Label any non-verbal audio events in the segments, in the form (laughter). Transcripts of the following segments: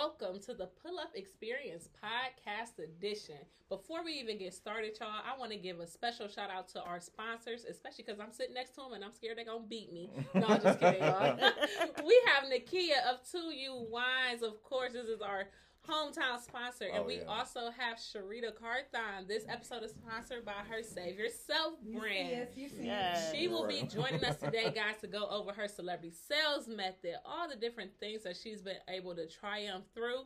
welcome to the Pull Up Experience Podcast Edition. Before we even get started, y'all, I want to give a special shout out to our sponsors, especially because I'm sitting next to them and I'm scared they're going to beat me. No, I'm just kidding, y'all. (laughs) we have Nakia of 2U Wines. Of course, this is our hometown sponsor. And Oh, we yeah. also have Sherita Carthon. This episode is sponsored by her Save Yourself brand. Yes, you see. Yes. She will be joining us today, (laughs) guys, to go over her celebrity sales method, all the different things that she's been able to triumph through,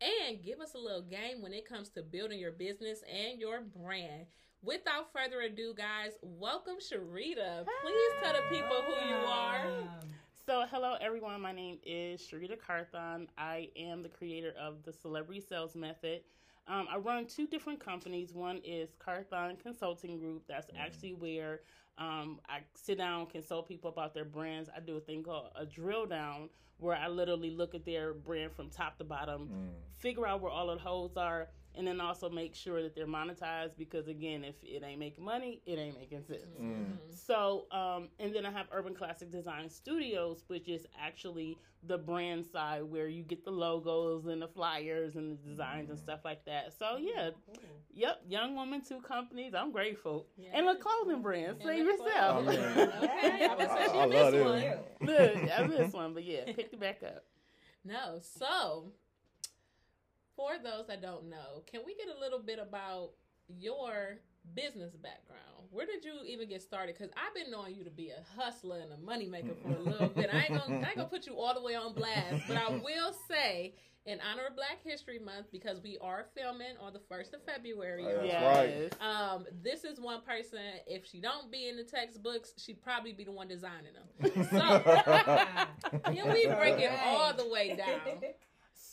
and give us a little game when it comes to building your business and your brand. Without further ado, guys, welcome Sherita. Please tell the people who you are. So, hello everyone. My name is Sherita Carthon. I am the creator of the Celebrity Sales Method. Um, I run two different companies. One is Carthon Consulting Group. That's actually where um, I sit down, consult people about their brands. I do a thing called a drill down, where I literally look at their brand from top to bottom, figure out where all the holes are, and then also make sure that they're monetized. Because again, if it ain't making money, it ain't making sense. Mm. Mm-hmm. So, um, and then I have Urban Classic Design Studios, which is actually the brand side where you get the logos and the flyers and the designs and mm. stuff like that. So, yeah, mm-hmm. yep, young woman, two companies. I'm grateful. And a clothing brand. Save And yourself. clothing oh, brand. Okay, I was I, I missed love this. one. Look, I missed one, but yeah, pick it back up. (laughs) No. So, for those that don't know, can we get a little bit about your business background? Where did you even get started? Because I've been knowing you to be a hustler and a moneymaker for a little bit. I ain't gonna, I ain't gonna put you all the way on blast, but I will say, in honor of Black History Month, because we are filming on the first of February. That's y'all. right. Um, this is one person. If she don't be in the textbooks, she'd probably be the one designing them. So (laughs) can we break it all the way down? (laughs)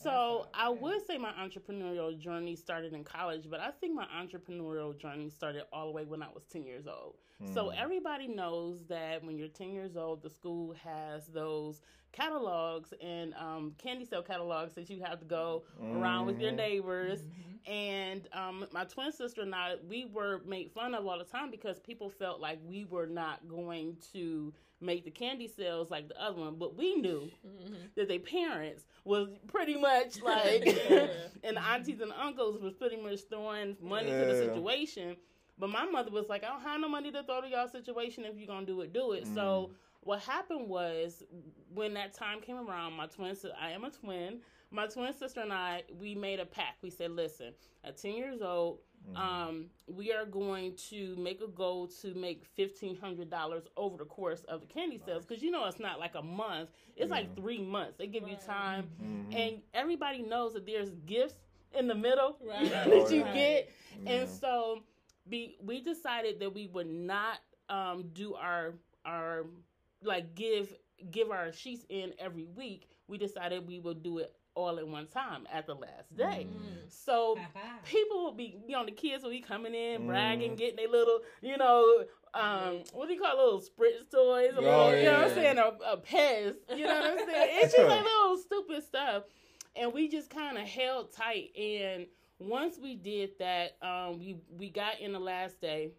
So I would say my entrepreneurial journey started in college, but I think my entrepreneurial journey started all the way when I was 10 years old. So everybody knows that when you're 10 years old, the school has those catalogs and um, candy sale catalogs that you have to go around with your neighbors. And um, my twin sister and I, we were made fun of all the time because people felt like we were not going to make the candy sales like the other one. But we knew that their parents was pretty much like, (laughs) (laughs) and the aunties and uncles was pretty much throwing money to the situation. But my mother was like, I don't have no money to throw to y'all situation. If you're gonna do it, do it. Mm. So what happened was when that time came around, my twin sister, I am a twin. My twin sister and I, we made a pact. We said, listen, at 10 years old, Mm-hmm. um, we are going to make a goal to make fifteen hundred dollars over the course of the candy sales because you know it's not like a month; it's like three months. They give you time, Mm-hmm. and everybody knows that there's gifts in the middle Right. (laughs) that Oh, you yeah. get, Yeah. and so be, we decided that we would not um, do our our like give give our sheets in every week. We decided we would do it all at one time at the last day. So people will be, you know, the kids will be coming in, bragging, Mm. getting their little, you know, um, what do you call it, little spritz toys, a Oh, little, you know what I'm saying, a, a Pez, you know what I'm saying? It's just like little stupid stuff. And we just kind of held tight. And once we did that, um, we, we got in the last day.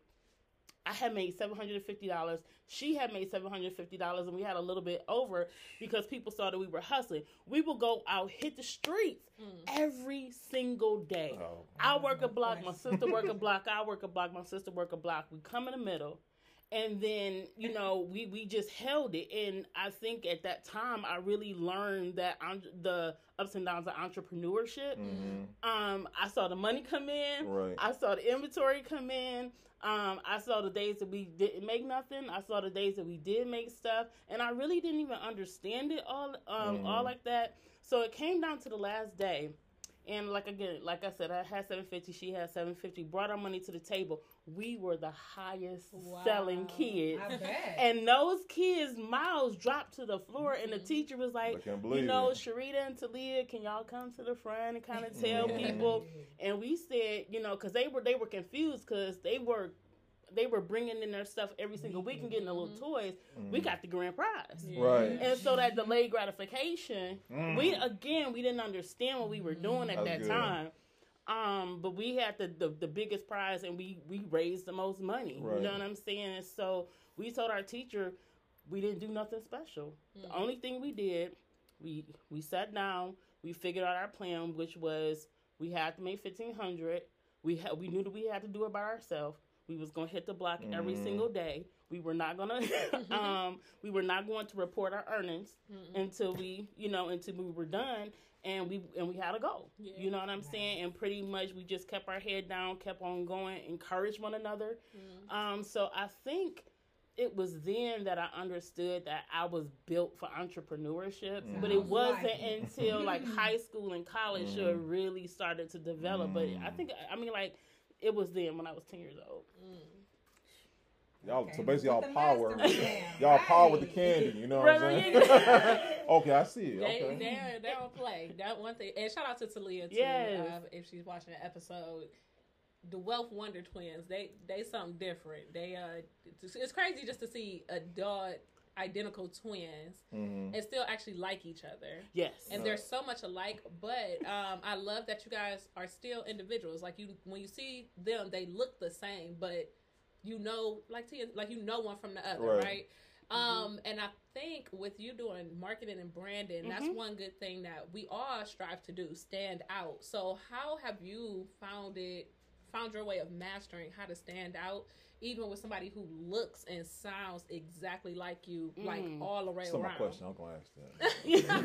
I had made seven hundred and fifty dollars. She had made seven hundred and fifty dollars, and we had a little bit over because people saw that we were hustling. We would go out, hit the streets every single day. Oh. I work a block, my sister work a block, I work a block, my sister work a block. We come in the middle. And then, you know, we, we just held it. And I think at that time, I really learned that I'm, the ups and downs of entrepreneurship. Um, I saw the money come in. Right. I saw the inventory come in. Um, I saw the days that we didn't make nothing. I saw the days that we did make stuff, and I really didn't even understand it all, um, all like that. So it came down to the last day, and like again, like I said, I had seven fifty. She had seven fifty. Brought our money to the table. We were the highest selling Wow. kids. I bet. And those kids' mouths dropped to the floor, and the mm-hmm. teacher was like, can't "You know, it. Sherita and Talia, can y'all come to the front and kind of (laughs) tell Yeah. people?" And we said, you know, because they were they were confused because they were they were bringing in their stuff every single week and getting the little mm-hmm. toys. Mm-hmm. We got the grand prize. Right. And so that delayed gratification, mm. we again we didn't understand what we were doing at mm. That's that good. time. Um, but we had the, the the biggest prize and we we raised the most money. Right. You know what I'm saying? And so we told our teacher we didn't do nothing special. The mm. only thing we did, we we sat down, We figured out our plan, which was we had to make fifteen hundred. We had we knew that we had to do it by ourselves. We was gonna hit the block every Mm. single day. We were not gonna (laughs) (laughs) um we were not going to report our earnings Mm-mm. until we you know until we were done and we and we had to go. Yeah. You know what I'm saying? And pretty much we just kept our head down, kept on going, encouraged one another. Mm. Um, so I think it was then that I understood that I was built for entrepreneurship, but it wasn't like until like (laughs) high school and college Mm. it really started to develop. But I Mm. think I mean like it was then when I was ten years old. Mm. Y'all, Okay, so basically, y'all power, (laughs) y'all power with the candy. You know what I'm saying? (laughs) okay, I see it. They, Okay. they, they don't play. That one thing. And shout out to Talia too. Yes. Uh, if she's watching the episode, the Wealth Wonder twins. They they something different. They uh, it's, it's crazy just to see adult identical twins hmm and still actually like each other. Yes. And they're so much alike, but um, I love that you guys are still individuals. Like you, when you see them, they look the same, but you know, like Tia, like you know one from the other, Right. right? Um, and I think with you doing marketing and branding, that's Mhm. one good thing that we all strive to do, stand out. So how have you found it, found your way of mastering how to stand out, even with somebody who looks and sounds exactly like you, like Mm. all around. way That's my question. I'm gonna ask that. (laughs) You can.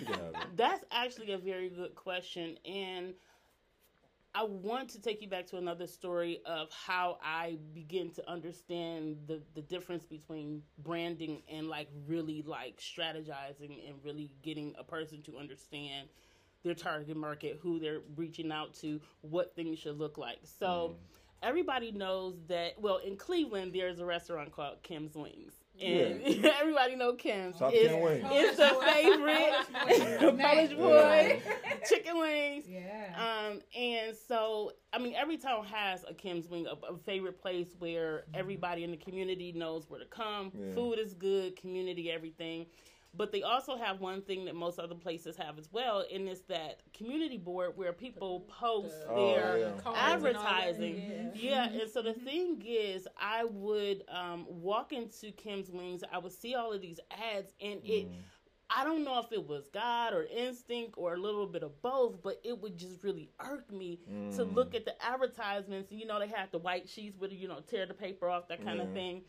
You can have it. That's actually a very good question. And I want to take you back to another story of how I begin to understand the, the difference between branding and like really like strategizing and really getting a person to understand their target market, who they're reaching out to, what things should look like. So everybody knows that well in Cleveland there's a restaurant called Kim's Wings. And (laughs) everybody know Kim's. Shout out to It's- Kim Wings. it's the favorite Polish (laughs) Polish boy. boy, chicken wings. Yeah. Um, and so I mean, every town has a Kim's Wing, a, a favorite place where everybody in the community knows where to come. Yeah. Food is good, community, everything. But they also have one thing that most other places have as well, and it's that community board where people post The- Oh, their yeah. cards and advertising. yeah. Yeah, and so the thing is, I would um, walk into Kim's Wings, I would see all of these ads, and it, Mm. I don't know if it was God or instinct or a little bit of both, but it would just really irk me to Mm. look at the advertisements. And, you know, they had the white sheets with, you know, tear the paper off, that kind of thing.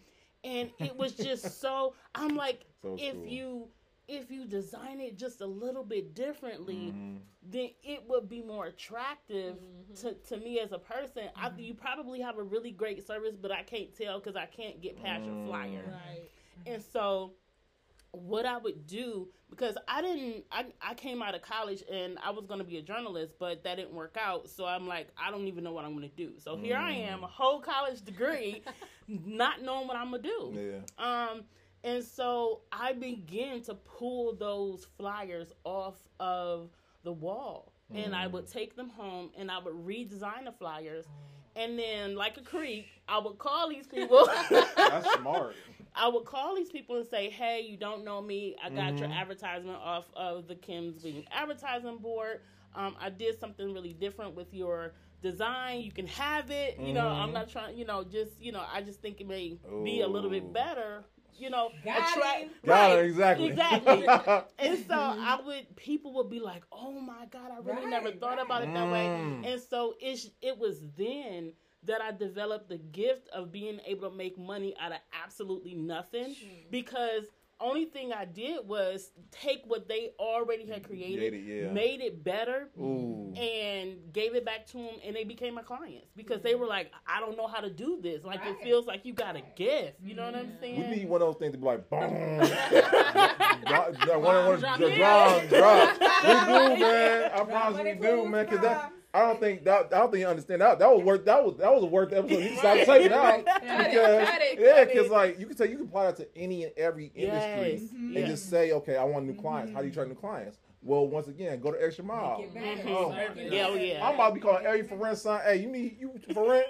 And it was just (laughs) so, I'm like, So if cool. you. If you design it just a little bit differently, Mhm. then it would be more attractive Mhm. to, to me as a person. I, you probably have a really great service, but I can't tell because I can't get past your Mm. flyer. Right. And so, what I would do because I didn't, I, I came out of college and I was going to be a journalist, but that didn't work out. So I'm like, I don't even know what I'm going to do. So here I am, a whole college degree, (laughs) not knowing what I'm gonna do. Yeah. Um, and so I began to pull those flyers off of the wall. And I would take them home and I would redesign the flyers. And then, like a creep, I would call these people. (laughs) That's smart. (laughs) I would call these people and say, "Hey, you don't know me. I got your Mhm. advertisement off of the Kim's Wing advertising board. Um, I did something really different with your design. You can have it. You know, I'm Mhm. not trying. You know, just you know, I just think it may be a little bit better. You know, Got attract- him. Got right, it, exactly. exactly. (laughs) And so I would, people would be like, "Oh my god, I really never thought right. about it that way." Mm. And so it it was then that I developed the gift of being able to make money out of absolutely nothing because only thing I did was take what they already had created, Created, yeah. made it better, Ooh. and gave it back to them, and they became my clients because they were like, "I don't know how to do this. Like it feels like you got a gift. You know what I'm saying?" We need one of those things to be like, (laughs) boom. drop, drop, one, one, Drop drop, it. drop, drop. We do, man. I Drop promise we do, man. Cause that, crumbs. I don't think that I don't think you understand that. That was worth. That was that was a worth episode. You stop Right. taking out Right. Cut it, because it, yeah, because like you can say you can apply that to any and every Yes. industry Mhm. and Yes. just say, okay, I want new clients. How do you attract new clients? Well, once again, go to extra mile. Make it better. Oh, Serve my it Yeah, oh, yeah. I'm about to be calling every for rent son. Hey, you need you for rent?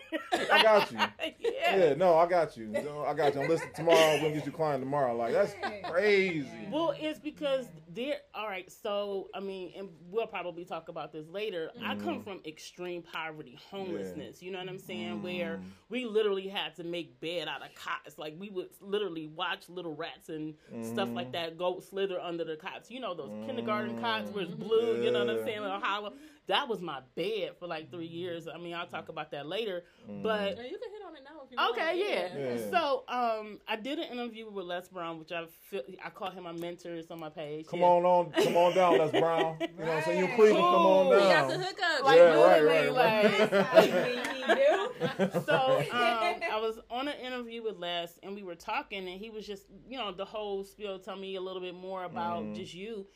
I got you. (laughs) yeah. Yeah, no, I got you. No, I got you. I'm listening tomorrow. We'll get you client tomorrow. Like that's crazy. Well, it's because there all right so i mean and we'll probably talk about this later i come Mhm. from extreme poverty homelessness you know what i'm saying Mm. where we literally had to make bed out of cots like we would literally watch little rats and stuff like Mhm. that go slither under the cots you know those kindergarten Mm. cots where it's blue you know what i'm Yeah. saying little hollow that was my bed for like three years i mean i'll talk about that later but Yeah, you can hit on it now if you want. Okay, yeah. Yeah. So, um, I did an interview with Les Brown, which I feel I call him my mentor. It's on my page. Come yeah. on on, come on down, Les Brown. You know what I'm saying? You Cleveland, come on Cool. We down. got the hookup. Like, yeah, right, literally, right, right. So, (laughs) um, I was on an interview with Les, and we were talking, and he was just, you know, the whole spiel. Tell me a little bit more about Mhm. just you.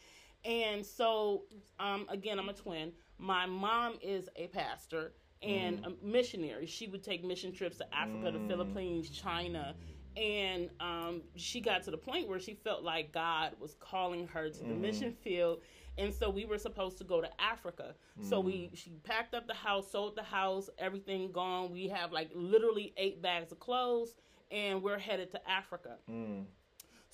And so, um, again, I'm a twin. My mom is a pastor and a missionary. She would take mission trips to Africa, the Mm. Philippines, China. And um, she got to the point where she felt like God was calling her to the Mhm. mission field. And so we were supposed to go to Africa. So we she packed up the house, sold the house, everything gone. We have like literally eight bags of clothes, and we're headed to Africa.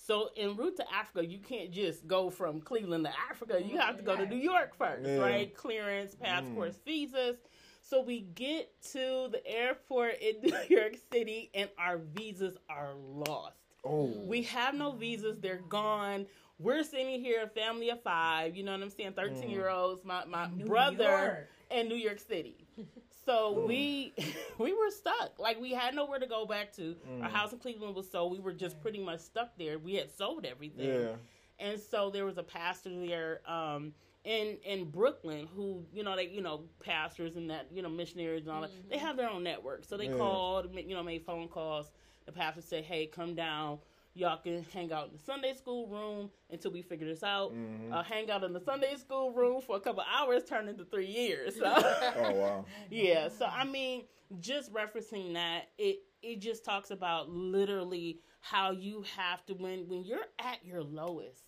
Mm. So en route to Africa, you can't just go from Cleveland to Africa. You have to go to New York first, Yeah. right? Clearance, passports, visas. So we get to the airport in (laughs) New York City, and our visas are lost. Oh. We have no visas; they're gone. We're sitting here, a family of five. You know what I'm saying? Thirteen year olds. My my New brother York. in New York City. (laughs) So we (laughs) we were stuck. Like we had nowhere to go back to. Our Mm. house in Cleveland was sold. We were just pretty much stuck there. We had sold everything. Yeah. And so there was a pastor there um in in Brooklyn who, you know, they you know, pastors and that, you know, missionaries and all that. They have their own network. So they Yeah. called, you know, made phone calls. The pastor said, "Hey, come down. Y'all can hang out in the Sunday school room until we figure this out. Mhm. Uh, hang out in the Sunday school room for a couple hours turned into three years. So (laughs) Oh wow. (laughs) yeah. So I mean, just referencing that, it it just talks about literally how you have to when when you're at your lowest,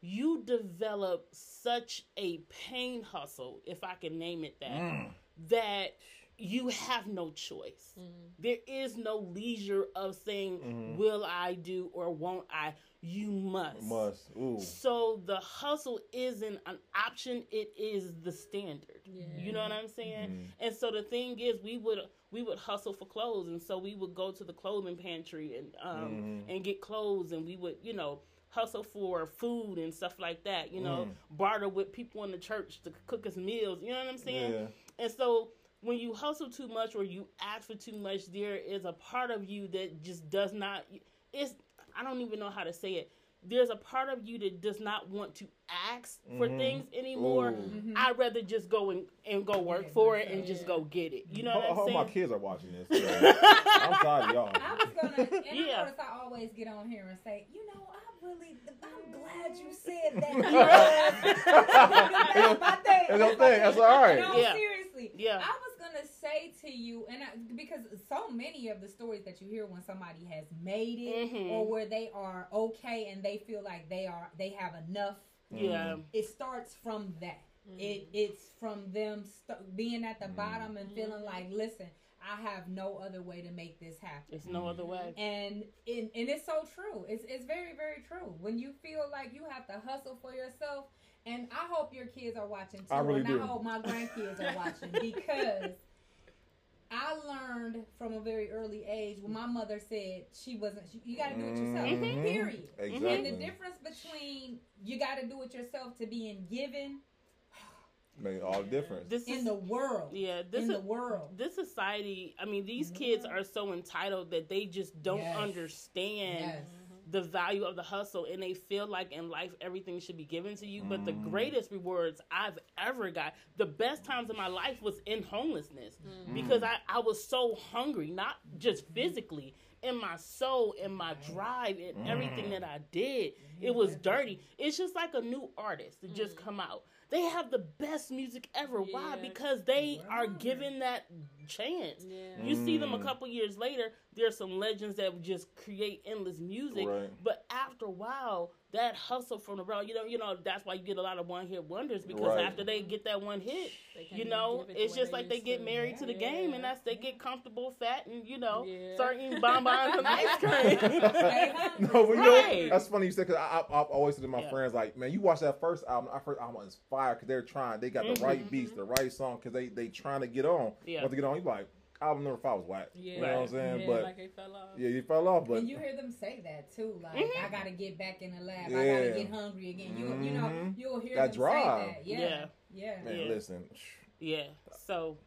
you develop such a pain hustle, if I can name it that, Mm. that you have no choice. There is no leisure of saying, Mhm. "Will I do or won't I?" You must. Must. Ooh. So the hustle isn't an option; it is the standard. You know what I'm saying? Mhm. And so the thing is, we would we would hustle for clothes, and so we would go to the clothing pantry and um Mhm. and get clothes, and we would you know hustle for food and stuff like that. You know, Mm. barter with people in the church to cook us meals. You know what I'm saying? Yeah. And so when you hustle too much or you ask for too much, there is a part of you that just does not. It's I don't even know how to say it. There's a part of you that does not want to ask for Mhm. things anymore. Ooh. I'd rather just go and, and go work Yeah, for it and yeah. just go get it. You know Ho- what hope I'm my saying? kids are watching this. (laughs) I'm sorry, y'all. I was gonna, and (laughs) Yeah. I notice I always get on here and say, you know, I really, I'm glad you said that. (laughs) That's my thing. It's your thing. That's all right. No, Yeah. seriously. Yeah. I was gonna say to you, and I, because so many of the stories that you hear when somebody has made it, Mhm. or where they are okay and they feel like they are, they have enough. Yeah. It starts from that. Mm-hmm. It it's from them st- being at the bottom and feeling like, listen, I have no other way to make this happen. It's no other way. And and, and it's so true. It's it's very very true. When you feel like you have to hustle for yourself, and I hope your kids are watching too, I really and do. I hope my grandkids are watching (laughs) because I learned from a very early age when my mother said she wasn't. She, you got to do it yourself. Mhm. Period. Exactly. And the difference between you got to do it yourself to being given (sighs) Make all the difference. This in is the world. yeah. This in is the world. this society. I mean, these kids are so entitled that they just don't Yes. understand Yes. The value of the hustle and they feel like in life everything should be given to you. But the Mm. greatest rewards i've ever got the best times of my life was in homelessness. Mm. because mm. I, I was so hungry not just physically in my soul in my mm. drive and mm. everything that i did. It was dirty. It's just like a new artist that just come out. They have the best music ever. Why? Because they are given that chance. Yeah. You see them a Mm. couple years later, there's some legends that just create endless music. Right. But after a while, that hustle from the road, you know, you know, that's why you get a lot of one hit wonders because Right. after they get that one hit, you know, it it's just like they get married to the game, and Yeah. that's they get comfortable, fat, and you know, Yeah. start eating bonbons and (laughs) ice cream. (laughs) No, but you know, that's funny you said because I, I, I always said to my Yeah. friends like, man, you watch that first album. Our first album is fire because they're trying. They got the Mhm. right beats, the right song because they they trying to get on. Yeah. Once they get on, you like album number five was whack. Yeah. You know what I'm saying? Yeah, but like they fell off. yeah, you fell off. But and you hear them say that too, like Mhm. I gotta get back in the lab, I gotta get hungry again. You you know you'll hear That them drive. say that. Yeah, Yeah. yeah. man, Yeah. listen, yeah. So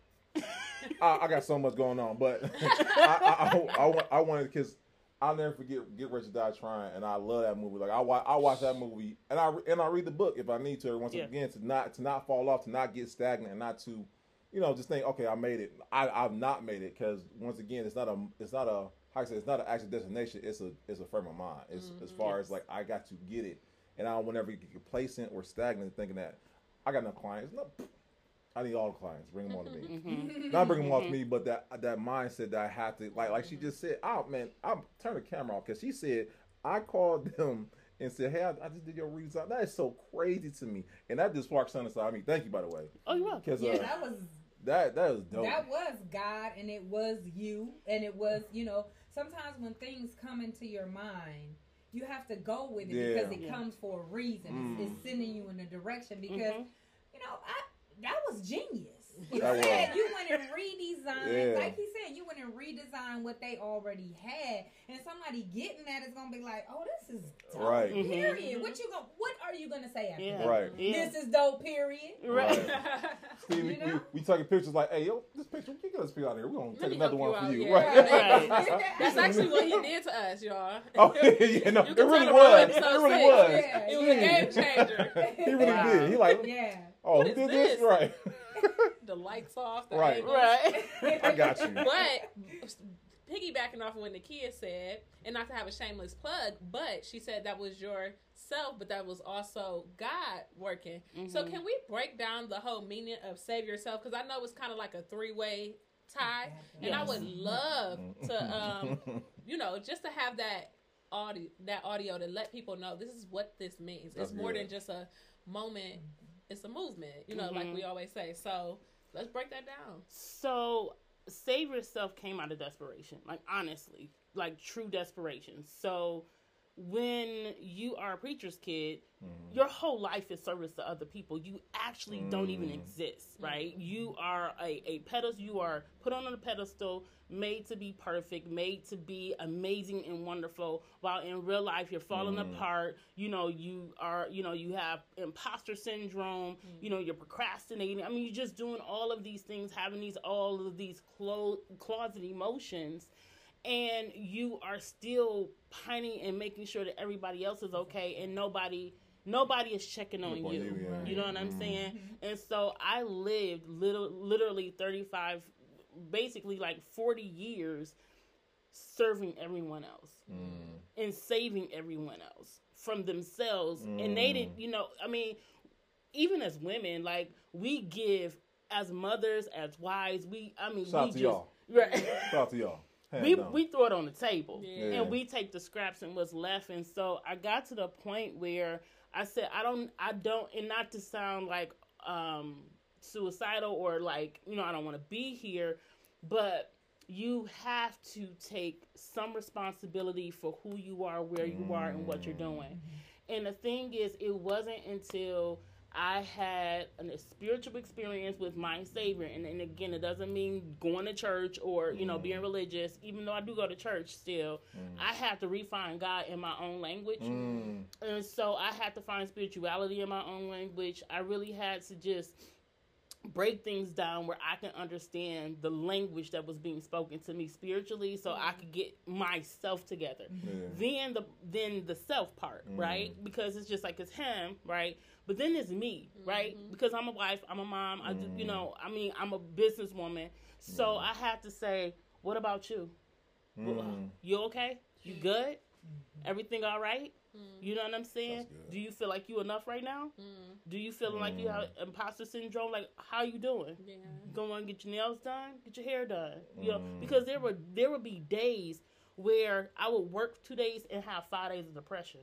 I, I got so much going on, but (laughs) I, I, I, I, want I wanted because I'll never forget Get Rich or Die Trying, and I love that movie. Like I watch, I watch that movie, and I and I read the book if I need to. Once Yeah. again, to not to not fall off, to not get stagnant, and not to, you know, just think, okay, I made it. I I've not made it because once again, it's not a it's not a how I say it's not an actual destination. It's a it's a frame of mind. It's as far Yes. as like I got to get it, and I don't want to ever get complacent or stagnant, thinking that I got no clients. No, I need all the clients. Bring them on to me mhm. not bring them off me, but that that mindset that I have to like, like she just said, oh man, I'm turn the camera off because she said I called them and said, hey, I, I just did your redesign. That is so crazy to me, and that just sparked something inside me. Thank you, by the way, oh, you welcome. Yeah, uh, that was that that is dope. that was God and it was you and it was you know sometimes when things come into your mind you have to go with it Yeah. because it Yeah. comes for a reason it's, it's sending you in a direction because Mhm. you know I, that was genius you That said was. you went and redesigned Yeah. like he said you went and redesigned what they already had and somebody getting that is gonna be like oh this is dope, Right. Mhm. period what you gonna what are you gonna say after Yeah. that? Right. Yeah. this is dope period Right. Steve, (laughs) we, You know? we, we taking pictures like, hey, yo, this picture, you get this picture out here. We're gonna Let take another one you for you. yeah. Right. (laughs) (laughs) That's actually what he did to us, y'all. Oh yeah, yeah, no, it really was. episode It really six. was. Yeah. It was a game changer. He really Wow. did. He like, yeah oh, What who is did this? this? Right. The lights off, the Right. angles. Right. I got you. (laughs) But piggybacking off of what Nakia said, and not to have a shameless plug, but she said that was yourself, but that was also God working. So Mhm. can we break down the whole meaning of save yourself? Because I know it's kind of like a three way tie, and I would love to, um, (laughs) you know, just to have that audio, that audio to let people know this is what this means. That's it's more good. than just a moment; it's a movement. You know, like Mhm. we always say. So let's break that down. So, save yourself came out of desperation. Like honestly, like true desperation. So, when you are a preacher's kid, Mhm. your whole life is service to other people. You actually don't even Mm. exist, right? You are a, a pedestal. You are put on a pedestal, made to be perfect, made to be amazing and wonderful. While in real life, you're falling Mm. apart. You know, you are, you know, you have imposter syndrome. You know, you're procrastinating. I mean, you're just doing all of these things, having these all of these clo- closet emotions and you are still pining and making sure that everybody else is okay and nobody nobody is checking on you. you, yeah. You know what I'm Mhm. saying? And so I lived little, literally 35 basically like 40 years serving everyone else Mm. and saving everyone else from themselves. And they didn't, you know, I mean, even as women, like we give as mothers, as wives, we, I mean, Shout we out to just, y'all. right. Shout out to y'all. Hands we, down. we throw it on the table Yeah. and we take the scraps and what's left. And so I got to the point where I said, I don't, I don't, and not to sound like, um, suicidal or like, you know, I don't want to be here, but you have to take some responsibility for who you are, where you are, and what you're doing. And the thing is, it wasn't until I had a spiritual experience with my Savior, and, and again, it doesn't mean going to church or you know being religious. Even though I do go to church, still, I have to refine God in my own language, Mm. and so I had to find spirituality in my own language. I really had to just break things down where I can understand the language that was being spoken to me spiritually, so I mm-hmm. could get myself together Yeah. then the then the self part, mm-hmm. right? Because it's just like it's him, right? But then it's me, right? Mm-hmm. Because I'm a wife, I'm a mom, I do, you know, I mean, I'm a businesswoman. So I have to say, what about you? Mm. You okay? You good? Everything all right? You know what I'm saying? Do you feel like you enough right now? Mm. Do you feel like you have imposter syndrome? Like how you doing? Yeah. Go on, get your nails done, get your hair done. You know, Mm. because there would there would be days where I would work two days and have five days of depression.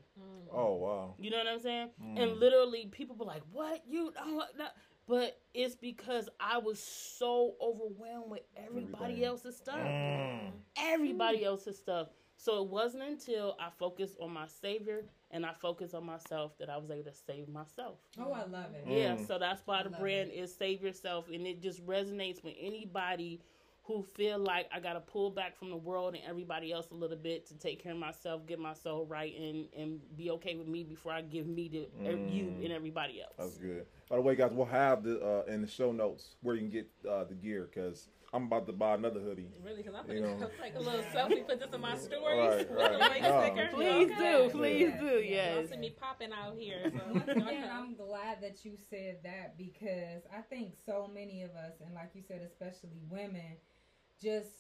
Oh wow. You know what I'm saying? Mm. And literally, people be like, "What you?" Oh, no. But it's because I was so overwhelmed with everybody Everything. else's stuff, Mm. everybody else's stuff. So it wasn't until I focused on my savior and I focused on myself that I was able to save myself. Oh, I love it. Yeah, Mm. so that's why the brand is save yourself, and it just resonates with anybody who feel like I gotta pull back from the world and everybody else a little bit to take care of myself, get my soul right, and and be okay with me before I give me to er- you Mm. and everybody else. That's good. By the way, guys, we'll have the uh, in the show notes where you can get uh, the gear because I'm about to buy another hoodie. Really? Because I'm You gonna know. take a little selfie, put this in my stories. Right, right. the No. Please Okay. do, please Yeah. do, Y'all yes. see me popping out here. So. (laughs) Once again, I'm glad that you said that because I think so many of us, and like you said, especially women, just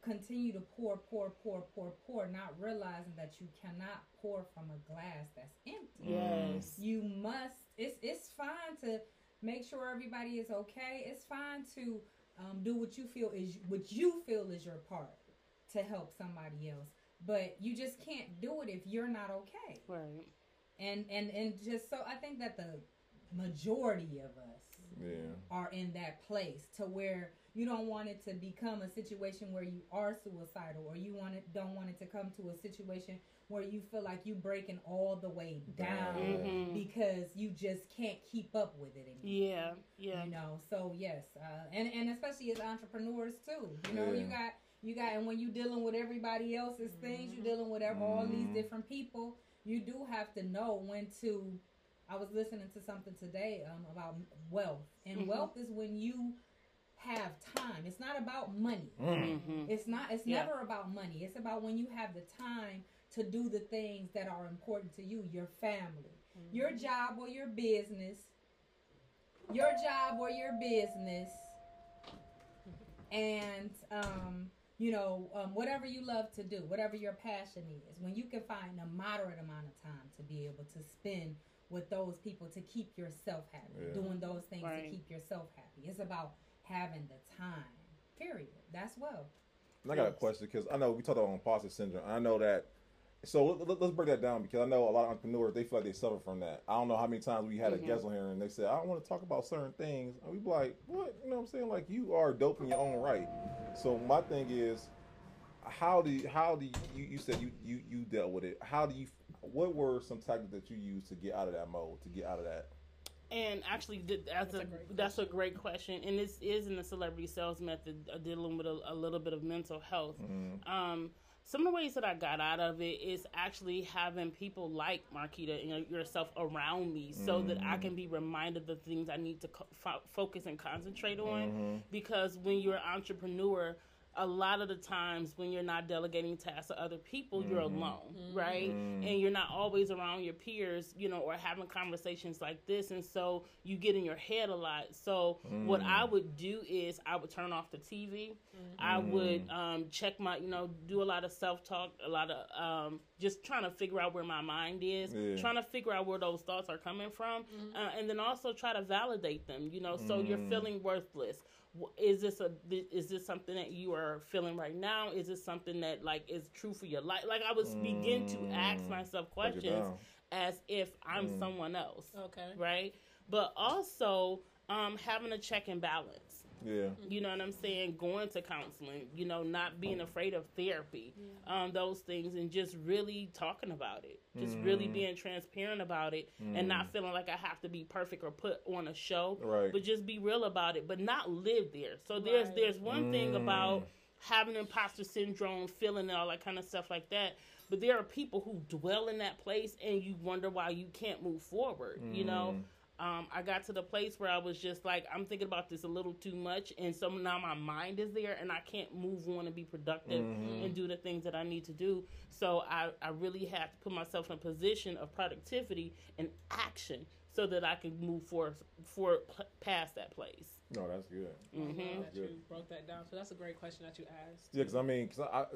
continue to pour, pour, pour, pour, pour, not realizing that you cannot pour from a glass that's empty. Mm. Yes. You must. It's it's fine to make sure everybody is okay. It's fine to um, do what you feel is what you feel is your part to help somebody else, but you just can't do it if you're not okay Right. and and and just so I think that the majority of us Yeah. are in that place to where you don't want it to become a situation where you are suicidal or you want it don't want it to come to a situation where you feel like you're breaking all the way down Mhm. because you just can't keep up with it anymore. Yeah, yeah. You know, so yes, uh, and and especially as entrepreneurs too. You know, you got you got, and when you're dealing with everybody else's things, you're dealing with ev- all these Mhm. different people. You do have to know when to. I was listening to something today um, about wealth, and Mhm. wealth is when you have time. It's not about money. Mm. hmm It's not. It's Yeah. never about money. It's about when you have the time to do the things that are important to you, your family, your job or your business, your job or your business, and um, you know um, whatever you love to do, whatever your passion is. When you can find a moderate amount of time to be able to spend with those people to keep yourself happy, Yeah. doing those things Right. to keep yourself happy. It's about having the time. Period. That's wealth. And I got a question because I know we talked about imposter syndrome. I know that. So let, us break that down because I know a lot of entrepreneurs they feel like they suffer from that. I don't know how many times we had Mhm. a guest on here and they said I don't want to talk about certain things, and we be like, what? You know what I'm saying? Like you are dope in your own right. So my thing is, how do you, how do you, you you said you you you dealt with it? How do you? What were some tactics that you used to get out of that mode? To get out of that? And actually, that's, That's a, a great that's a great question, and this is in the celebrity sales method, uh, dealing with a, a little bit of mental health. Mm. Um, some of the ways that I got out of it is actually having people like Marquita and your- yourself around me, so that I can be reminded of the things I need to co- fo- focus and concentrate on. Mhm. Because when you're an entrepreneur, a lot of the times when you're not delegating tasks to other people, you're Mhm. alone, right? Mm. And you're not always around your peers, you know, or having conversations like this. And so you get in your head a lot. So what Mm. I would do is I would turn off the TV. I would um, check my, you know, do a lot of self talk, a lot of um, just trying to figure out where my mind is, Yeah. trying to figure out where those thoughts are coming from, uh, and then also try to validate them. You know, so you're Mm. feeling worthless. W- Is this a is this something that you are feeling right now? Is this something that like is true for your life? Like I was begin to ask Mm. myself questions as if I'm Mm. someone else, Okay. right? But also um, having a check and balance. Yeah. You know what I'm saying? Going to counseling, you know, not being afraid of therapy, um, those things, and just really talking about it. Just really Mm. being transparent about it and not feeling like I have to be perfect or put on a show, Right. but just be real about it, but not live there. So there's Right. there's one thing Mm. about having imposter syndrome, feeling all that kind of stuff like that. But there are people who dwell in that place and you wonder why you can't move forward, you know? Um, I got to the place where I was just like, I'm thinking about this a little too much, and so now my mind is there, and I can't move on and be productive Mhm. and do the things that I need to do. So I, I really have to put myself in a position of productivity and action so that I can move for for past that place. No, that's good. I love hmm that you broke that down. So that's a great question that you asked. Yeah, because I mean, because I, I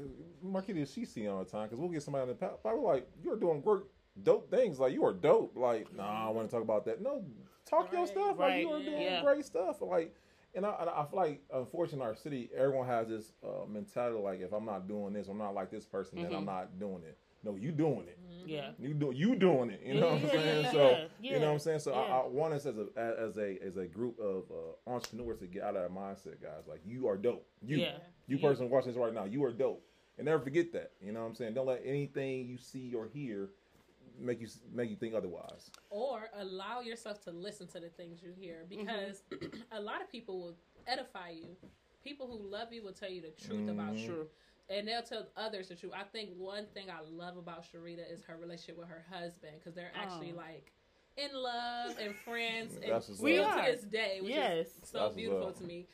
Marquita, she see all the time. Because we'll get somebody on the pa- probably like, you're doing great, dope things. Like you are dope. Like nah, I want to talk about that. No, talk your Right, stuff. Like you are doing yeah. great stuff. Like. And I, and I feel like, unfortunately, our city, everyone has this uh, mentality like, if I'm not doing this, I'm not like this person, then I'm Mhm. not doing it. No, you doing it. Yeah. You do you doing it. You know what I'm saying? yeah, so yeah, you know what I'm saying. So I. I want us as a as a as a group of uh, entrepreneurs to get out of that mindset, guys. Like you are dope. You Yeah. you You- person watching this right now, you are dope. And never forget that. You know what I'm saying? Don't let anything you see or hear make you make you think otherwise. or allow yourself to listen to the things you hear because (clears throat) a lot of people will edify you. People who love you will tell you the truth about Mhm. you. And they'll tell others the truth. I think one thing I love about Sherita is her relationship with her husband because they're actually Oh. like in love and friends (laughs) and That's what's still up. to this day, which Yes. is so what's beautiful to me.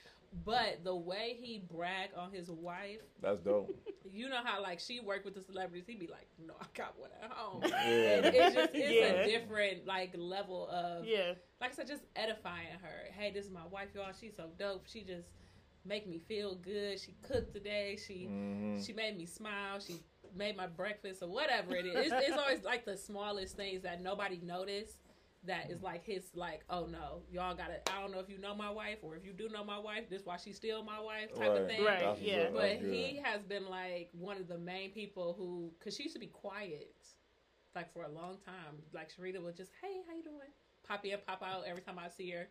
But the way he brag on his wife, That's dope. you know how like she worked with the celebrities, he'd be like, "No, I got one at home." Yeah. And it's just it's Yeah. a different like level of Yeah. like I said, just edifying her. Hey, this is my wife, y'all. She's so dope. She just make me feel good. She cooked today. She Mhm. she made me smile. She made my breakfast or whatever it is. It's, it's always like the smallest things that nobody noticed. That is like his like, oh no, y'all gotta. I don't know if you know my wife or if you do know my wife. This why she's still my wife type Right. of thing. Right, That's yeah. up. But That's good. he has been like one of the main people who, cause she used to be quiet, like for a long time. Like Sherita would just, hey, how you doing? Pop in, pop out every time I see her,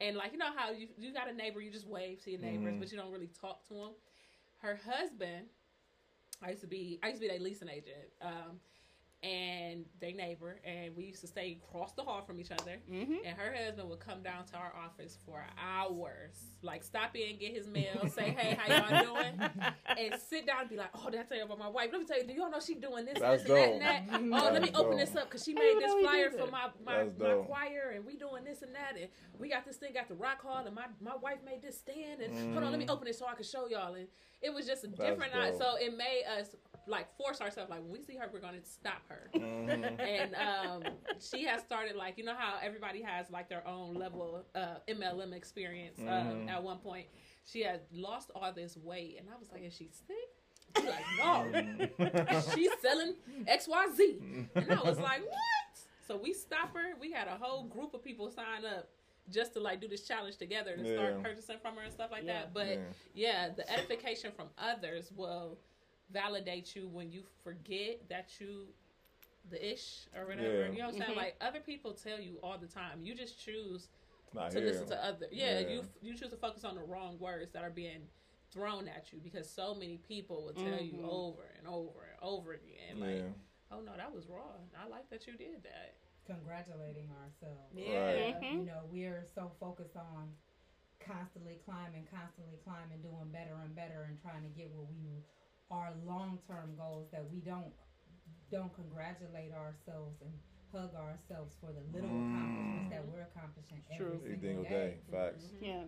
and like you know how you you got a neighbor, you just wave to your neighbors, Mhm. but you don't really talk to them. Her husband, I used to be, I used to be their leasing agent, um, and their neighbor, and we used to stay across the hall from each other. Mm-hmm. And her husband would come down to our office for hours, like stop in, get his mail, say, "Hey, how y'all (laughs) doing?" and sit down and be like, "Oh, did I tell you about my wife? Let me tell you, do y'all know she doing this, That's this, and that, and that? dope. (laughs) Oh, let me That's open dope. this up because she made this flyer for my my, That's my dope. choir, and we doing this and that, and we got this thing got the rock hall, and my my wife made this stand, and hold on, let me Mhm. open it so I can show y'all, and it was just a That's different. night. dope. So it made us like force ourselves, like when we see her, we're gonna stop her (laughs) Mhm. and um, she has started like you know how everybody has like their own level of uh, MLM experience. Um, Mhm. at one point, she had lost all this weight, and I was like, "Is she sick?" She's like, "No, Mhm. (laughs) she's selling X Y Z," and I was like, "What?" So we stop her. We had a whole group of people sign up just to like do this challenge together and Yeah. start purchasing from her and stuff like Yeah. that. But Yeah. yeah, the edification from others will validate you when you forget that you the ish or whatever. Yeah. You know what I'm saying? Mhm. Like other people tell you all the time. You just choose Not to here. listen to other. Yeah, Yeah. you you choose to focus on the wrong words that are being thrown at you because so many people will tell you Mhm. over and over and over again. Like, Yeah. oh no, that was wrong. I like that you did that. Congratulating ourselves. Yeah. Uh, Mhm. You know, we're so focused on constantly climbing, constantly climbing, doing better and better, and trying to get where we our long term goals that we don't don't congratulate ourselves and hug ourselves for the little Mm. accomplishments that we're accomplishing True. every Every single single day. day. Facts. Yeah.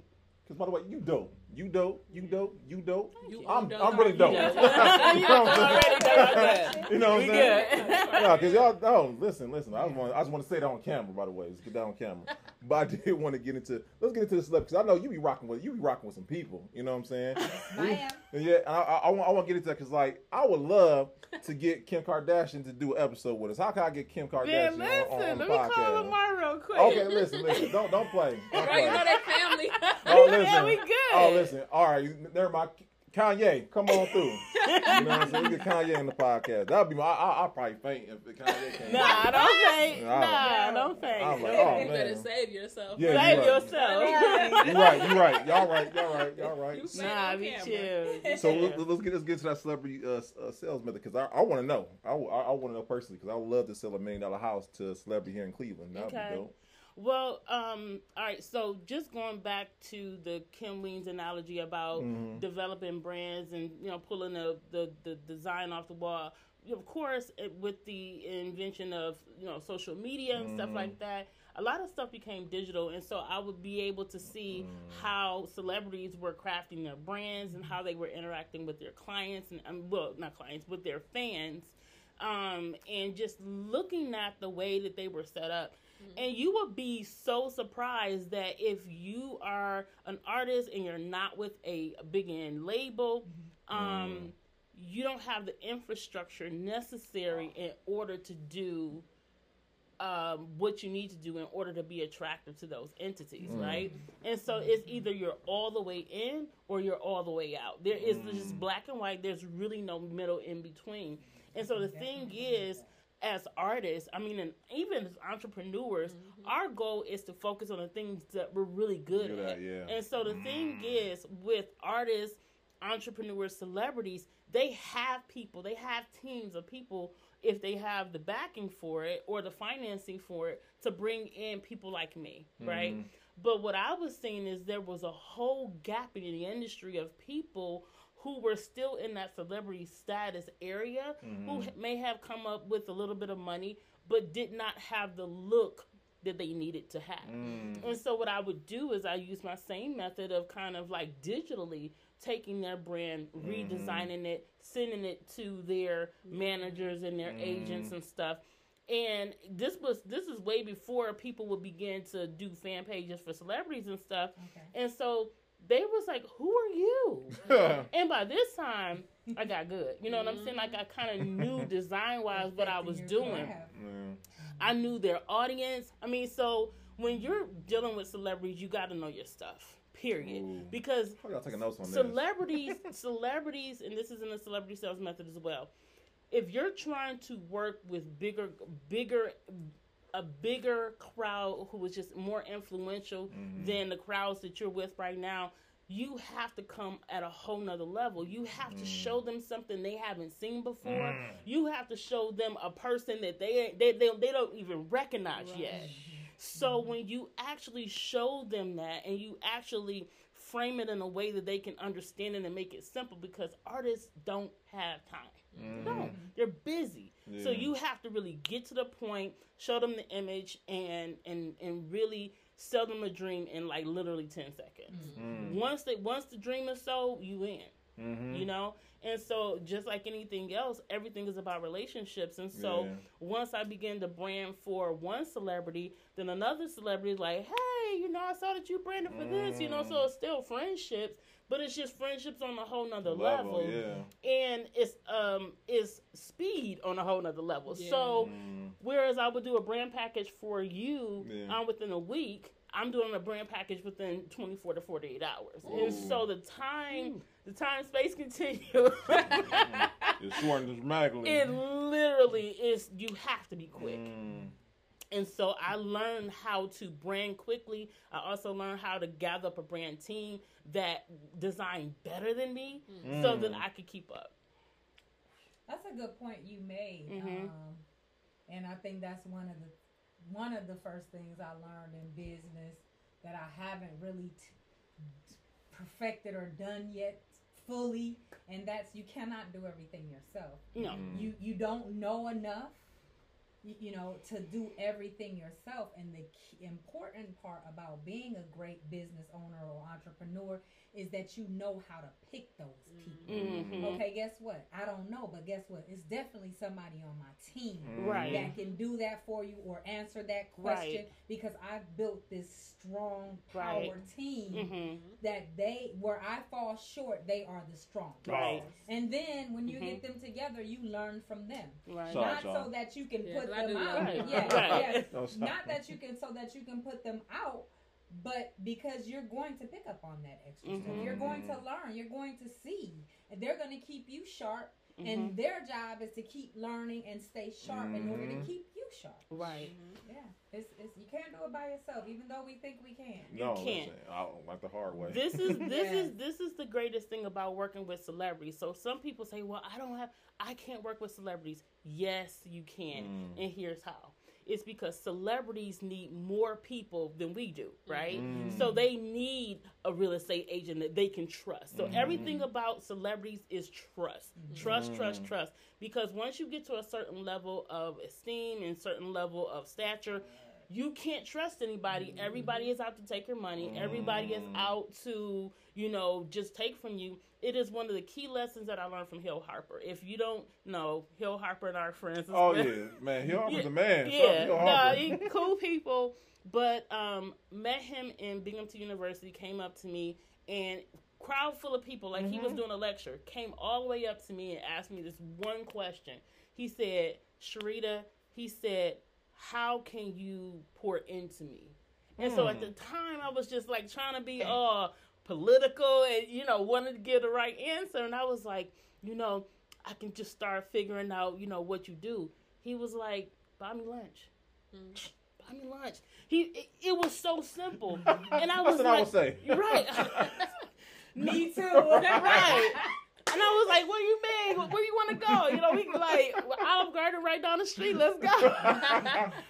Because by the way, you dope. You dope. You dope. You dope. You I'm dope. I'm really dope. Yeah. (laughs) you know what I'm saying? done that. You know what I'm saying? Yeah, because y'all. Oh, listen, listen. I just want. I just want to say that on camera. By the way, let's get that on camera. But I (laughs) did want to get into. Let's get into the celeb because I know you be rocking with. You be rocking with some people. You know what I'm saying? (laughs) I am. And (laughs) yeah, I, I, I want. I want to get into that because like I would love to get Kim Kardashian to do an episode with us. How can I get Kim Kardashian Man, on, on, listen. on the Let me call? Lamar real quick. Okay, listen, listen. Don't don't play. Don't Right, you know that family. Oh, listen. Yeah, we good. Oh, listen. All right, you- never mind. Kanye, come on through. You know what I'm saying? We get Kanye in the podcast. That'd be my. I, I, I'll probably faint if Kanye came. Nah, don't faint. Nah. Nah, don't faint. I'm like, you oh, better save yourself. Yeah, Save you right. yourself. You right. You right. Y'all right. Y'all right. Y'all You Nah, be camera. chill. (laughs) So let's, let's get let's get to that celebrity uh, uh, sales method because I, I want to know. I, I, want to know personally because I would love to sell a million dollar house to a celebrity here in Cleveland. That would Okay. be dope. Well, um, all right. So just going back to the Kim Lean's analogy about Mhm. developing brands and you know pulling the the, the design off the wall. Of course, it, with the invention of you know social media and stuff Mhm. like that, a lot of stuff became digital, and so I would be able to see how celebrities were crafting their brands and how they were interacting with their clients and um, well, not clients, with their fans, um, and just looking at the way that they were set up. Mm-hmm. And you would be so surprised that if you are an artist and you're not with a big end label, mm-hmm. um, mm. you don't have the infrastructure necessary in order to do um, what you need to do in order to be attractive to those entities, mm. right? And so mm-hmm. it's either you're all the way in or you're all the way out. There is mm. just black and white. There's really no middle in between. And so the thing is, as artists, I mean, and even as entrepreneurs, mm-hmm. our goal is to focus on the things that we're really good, Good at. at, yeah. And so the thing mm. is, with artists, entrepreneurs, celebrities, they have people, they have teams of people if they have the backing for it or the financing for it to bring in people like me, mm-hmm. right? But what I was seeing is there was a whole gap in the industry of people who were still in that celebrity status area who mm-hmm. may have come up with a little bit of money but did not have the look that they needed to have. Mm. And so what I would do is I use my same method of kind of like digitally taking their brand, mm-hmm. redesigning it, sending it to their managers and their mm. agents and stuff. And this was this is way before people would begin to do fan pages for celebrities and stuff. Okay. And so they was like, "Who are you?" (laughs) and by this time, I got good. You know what I'm saying? Like I kind of knew (laughs) design wise what I was doing. craft. I knew their audience. I mean, so when you're dealing with celebrities, you got to know your stuff. Period. Ooh. Because I gotta take notes on this. celebrities, (laughs) celebrities, and this is in the celebrity sales method as well. If you're trying to work with bigger, bigger, a bigger crowd who is just more influential mm-hmm. than the crowds that you're with right now, you have to come at a whole nother level. You have to show mm. them something they haven't seen before. Mm. You have to show them a person that they they they, they don't even recognize yet. So mm-hmm. when you actually show them that and you actually frame it in a way that they can understand it and make it simple because artists don't have time. They don't. Mm-hmm. They're busy. So you have to really get to the point, show them the image and and and really sell them a dream in like literally 10 seconds. Once they once the dream is sold, you in Mm-hmm. you know and so just like anything else everything is about relationships and so Yeah. once i begin to brand for one celebrity then another celebrity is like hey you know i saw that you branded for this you know so it's still friendships but it's just friendships on a whole nother level, Level, yeah. and it's um it's speed on a whole nother level Yeah. so whereas i would do a brand package for you Yeah. um, within a week i'm doing a brand package within 24 to 48 hours and so the time the time space continuum It's shortened dramatically. (laughs) it literally is you have to be quick Mm. And so i learned how to brand quickly i also learned how to gather up a brand team that design better than me so that i could keep up That's a good point you made. Mhm. Um, and I think that's one of the one of the first things I learned in business that I haven't really t- perfected or done yet fully, and that's you cannot do everything yourself. no Mm. You you don't know enough, you, know, to do everything yourself. And the important part about being a great business owner or entrepreneur is that you know how to pick those people. Mhm. Okay, guess what? I don't know, but guess what? It's definitely somebody on my team Right. that can do that for you or answer that question Right. because I've built this strong power Right. team hmm that they where I fall short, they are the strong. Right. And then when you Mhm. get them together, you learn from them. right Sorry. Not y'all. so that you can Yeah, put 'cause I them out. Right. Yeah, Right. yeah. No. Not that you can so that you can put them out, but because you're going to pick up on that extra stuff. Mhm. You're going to learn. You're going to see. And they're going to keep you sharp. Mm-hmm. And their job is to keep learning and stay sharp in order to Mhm. keep you sharp. right Yeah, it's, it's you can't do it by yourself, even though we think we can. No, can't. listen, I don't like the hard way. this is (laughs) this Yes. is this is the greatest thing about working with celebrities. So some people say, "Well, I don't have I can't work with celebrities." Yes, you can. Mm. And here's how. It's because celebrities need more people than we do, right? Mm. So they need a real estate agent that they can trust. So everything about celebrities is trust. Trust, trust, trust. Because once you get to a certain level of esteem and certain level of stature, you can't trust anybody. Everybody is out to take your money. Everybody is out to, you know, just take from you. It is one of the key lessons that I learned from Hill Harper. If you don't know, Hill Harper and our friends. oh yeah, man, Hill Harper's Yeah, a man. Yeah, no, he cool people. But um, met him in Binghamton University. Came up to me and crowd full of people, like he Mm-hmm. was doing a lecture. Came all the way up to me and asked me this one question. He said, "Sherita," he said, how can you pour into me? And so at the time, I was just like trying to be (clears throat) uh political and you know wanted to get the right answer, and I was like, you know, I can just start figuring out, you know, what you do. He was like, buy me lunch. Mm. (sniffs) Buy me lunch. He it, it was so simple, (laughs) and I was That's what like, I would say. right. (laughs) (laughs) Me too. right. And I was like, "What do you mean? Where you want to go? You know, we like Olive Garden right down the street. Let's go."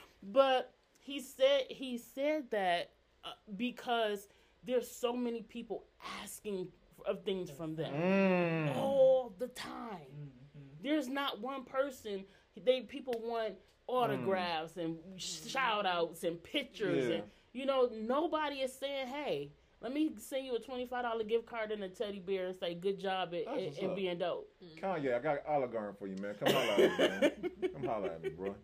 (laughs) but he said he said that uh, because there's so many people asking of things from them Mm. all the time. There's not one person. They people want autographs and shout outs and pictures Yeah. and you know nobody is saying, "Hey, let me send you a twenty five dollar gift card and a teddy bear and say good job at, at, at being dope." Kanye, I got Olive Garden for you, man. Come holler at me, man. (laughs) Come holler at me, bro.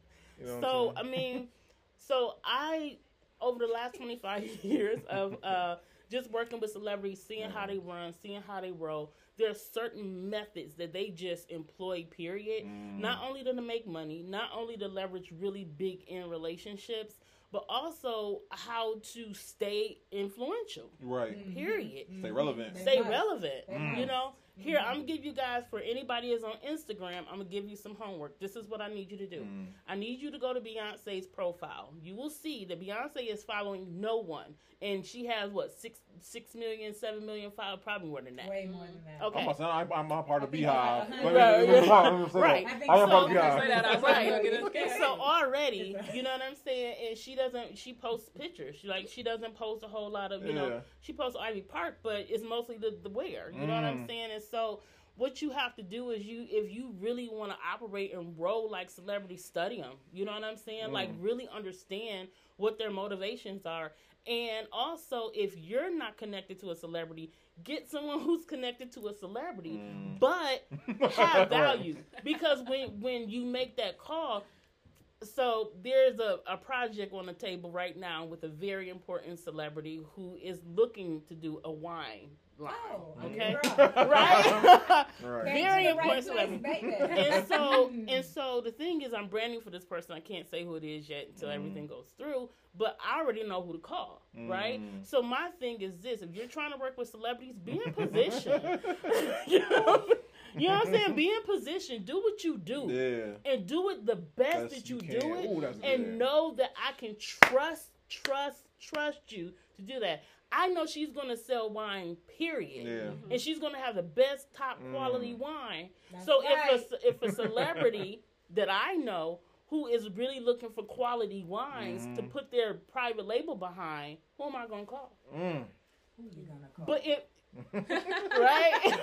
You know so I I'm saying? mean, so I over the last twenty five (laughs) years of uh, just working with celebrities, seeing how they run, seeing how they roll. There are certain methods that they just employ. Period. Mm. Not only to make money, not only to leverage really big in relationships, but also how to stay influential. right. Mm-hmm. Period. Stay relevant. Mm-hmm. Stay must. relevant. They You know, here I'm gonna give you guys for anybody is on Instagram. I'm gonna give you some homework. This is what I need you to do. Mm. I need you to go to Beyonce's profile. You will see that Beyonce is following no one, and she has what six six million, seven million follows, probably more than that. Way more than that. Okay. I'm, a, I'm, I'm a part of I Beyhive. (laughs) I- Let me- Right, let me- yeah. let me say that. Right. I, I am so. part of Beyhive. Right. like, Get okay. us- And so already, you know what I'm saying, and she doesn't. She posts pictures. She like she doesn't post a whole lot of you Yeah. know. She posts Ivy Park, but it's mostly the the wear. You know what I'm Mm. saying? And so what you have to do is you if you really want to operate and roll like celebrities, study them. You know what I'm saying? Like Mm. really understand what their motivations are. And also, if you're not connected to a celebrity, get someone (laughs) who's connected to a celebrity, Mm. but (laughs) have value because when when you make that call so there's a, a project on the table right now with a very important celebrity who is looking to do a wine line Oh, okay (laughs) right Right. Very right important place, celebrity. baby. and (laughs) so and so the thing is i'm branding for this person i can't say who it is yet until Mm. everything goes through but i already know who to call right Mm. so my thing is this if you're trying to work with celebrities be in (laughs) position you know you know what i'm saying be in position do what you do Yeah. and do it the best Best that you, you do it Ooh, and good. know that I can trust, trust, trust you to do that. I know she's gonna sell wine, period. Yeah. And she's gonna have the best top quality Mm. wine. That's so right. if a if a (laughs) celebrity that I know who is really looking for quality wines to Mhm. put their private label behind, who am I gonna call? Mm. Who you gonna call? But it (laughs) right?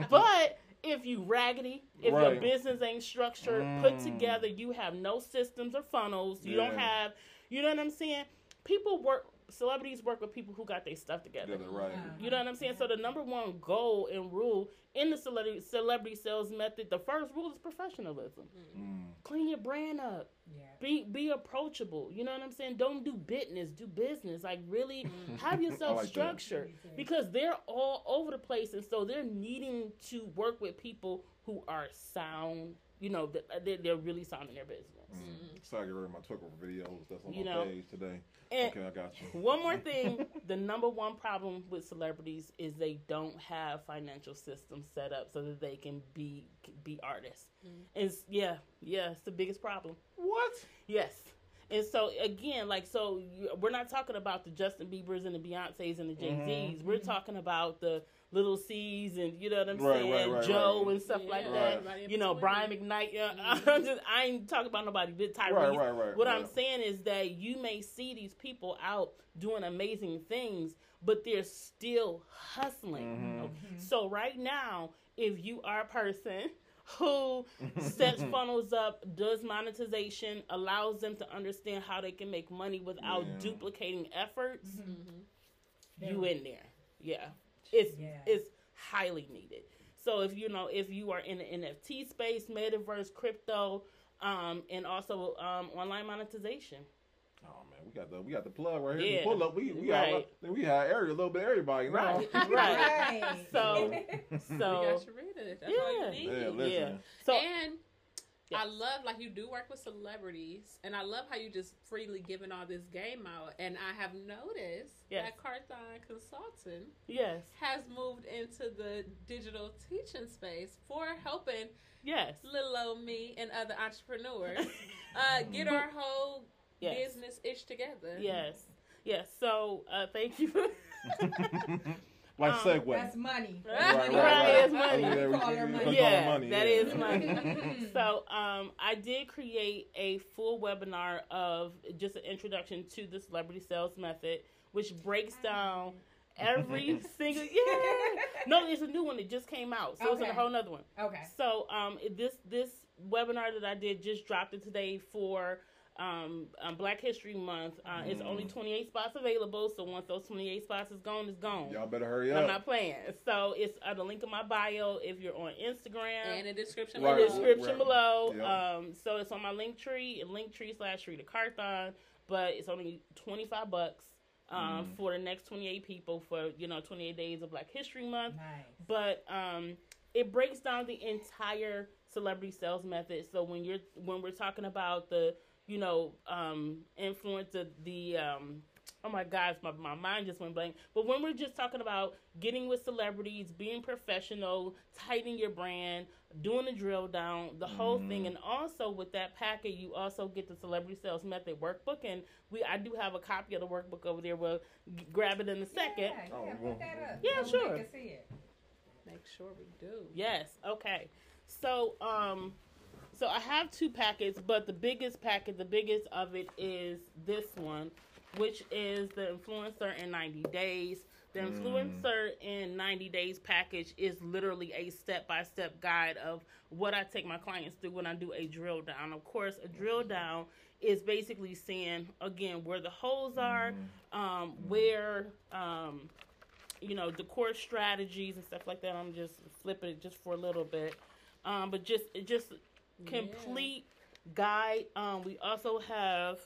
(laughs) but if you raggedy, if your business ain't structured, put Mm. together, you have no systems or funnels, you don't have, you know what I'm saying? People work, celebrities work with people who got their stuff together. Together, right. You know what I'm saying? So the number one goal and rule in the celebrity celebrity sales method, the first rule is professionalism. Mm. Clean your brand up. yeah. Be be approachable. You know what I'm saying? Don't do business, do business. Like really Mm. have (laughs) yourself like that. structured because they're all over the place and so they're needing to work with people who are sound, you know, that they're, they're really sound in their business. Mm. So I get rid of my Twitter videos. That's on You my know. page today. And Okay, I got you. One more (laughs) thing, the number one problem with celebrities is they don't have financial systems set up so that they can be be artists. Mm. It's yeah, yeah, it's the biggest problem. What? Yes. And so again, like so, we're not talking about the Justin Bieber's and the Beyonces and the Jay Z's. We're talking about the Little C's and you know what I'm Right, saying, right, right, Joe right. and stuff Yeah, like Right. that. everybody You know. Brian McKnight. Yeah, (laughs) Mm-hmm. I'm just, I ain't talking about nobody. But Tyrese. Right, right, right. What right. I'm saying is that you may see these people out doing amazing things, but they're still hustling. Mhm. Okay? So right now, if you are a person who sets (laughs) funnels up, does monetization, allows them to understand how they can make money without Yeah. duplicating efforts, Mhm. you in there. Yeah. It's Yeah. it's highly needed. So if you know if you are in the NFT space, metaverse, crypto, um, and also um, online monetization. Oh man, we got the we got the plug right here. Yeah. The pull up. We we Right. got we had area a little bit of everybody. now. Right, (laughs) right. Right. So (laughs) We so got you read it. All Yeah. you need. Yeah, listen. yeah. So and I love like you do work with celebrities, and I love how you just freely giving all this game out. And I have noticed Yes. that Carthon Consulting Yes. has moved into the digital teaching space for helping Yes. little old me and other entrepreneurs (laughs) uh, get our whole Yes. business ish together. Yes. Yes. So uh, thank you. (laughs) like Um, segue. That's money. Right, right, it's money. Yeah, we- Call her we money. Yeah, money, that yeah. is money. (laughs) so um, I did create a full webinar of just an introduction to the celebrity sales method, which breaks down every (laughs) single. Yeah. No, it's a new one that just came out, so it's a whole nother one. Okay. So um, this this webinar that I did just dropped it today for um, um, Black History Month. Uh, It's only 28 spots available, so once those 28 spots is gone, it's gone. Y'all better hurry up. I'm not playing. So it's uh, the link in my bio if you're on Instagram. And the description Right. the below. description Right. below. Yeah. Um, so it's on my link tree, link tree slash Rita Carthon, but it's only 25 bucks um, Mm. for the next 28 people for, you know, 28 days of Black History Month Nice. but um, it breaks down the entire celebrity sales method. So when you're when we're talking about the you know um, influence of the um, oh my gosh, my my mind just went blank. But when we're just talking about getting with celebrities, being professional, tightening your brand, doing the drill down, the whole thing, and also with that packet, you also get the celebrity sales method workbook, and we I do have a copy of the workbook over there. We'll g- grab it in a second. Yeah, Oh, yeah, well, put that up. yeah, so sure. We can see it. Make sure we do. Yes. Okay. So, um, so I have two packets, but the biggest packet, the biggest of it is this one, which is the influencer in 90 days. The Mm. influencer in 90 days package is literally a step by step guide of what I take my clients through when I do a drill down. Of course, a drill down is basically seeing again where the holes are, um, where um, you know, decor strategies and stuff like that. I'm just flipping it just for a little bit. Um, but just it just complete guide. Um, we also have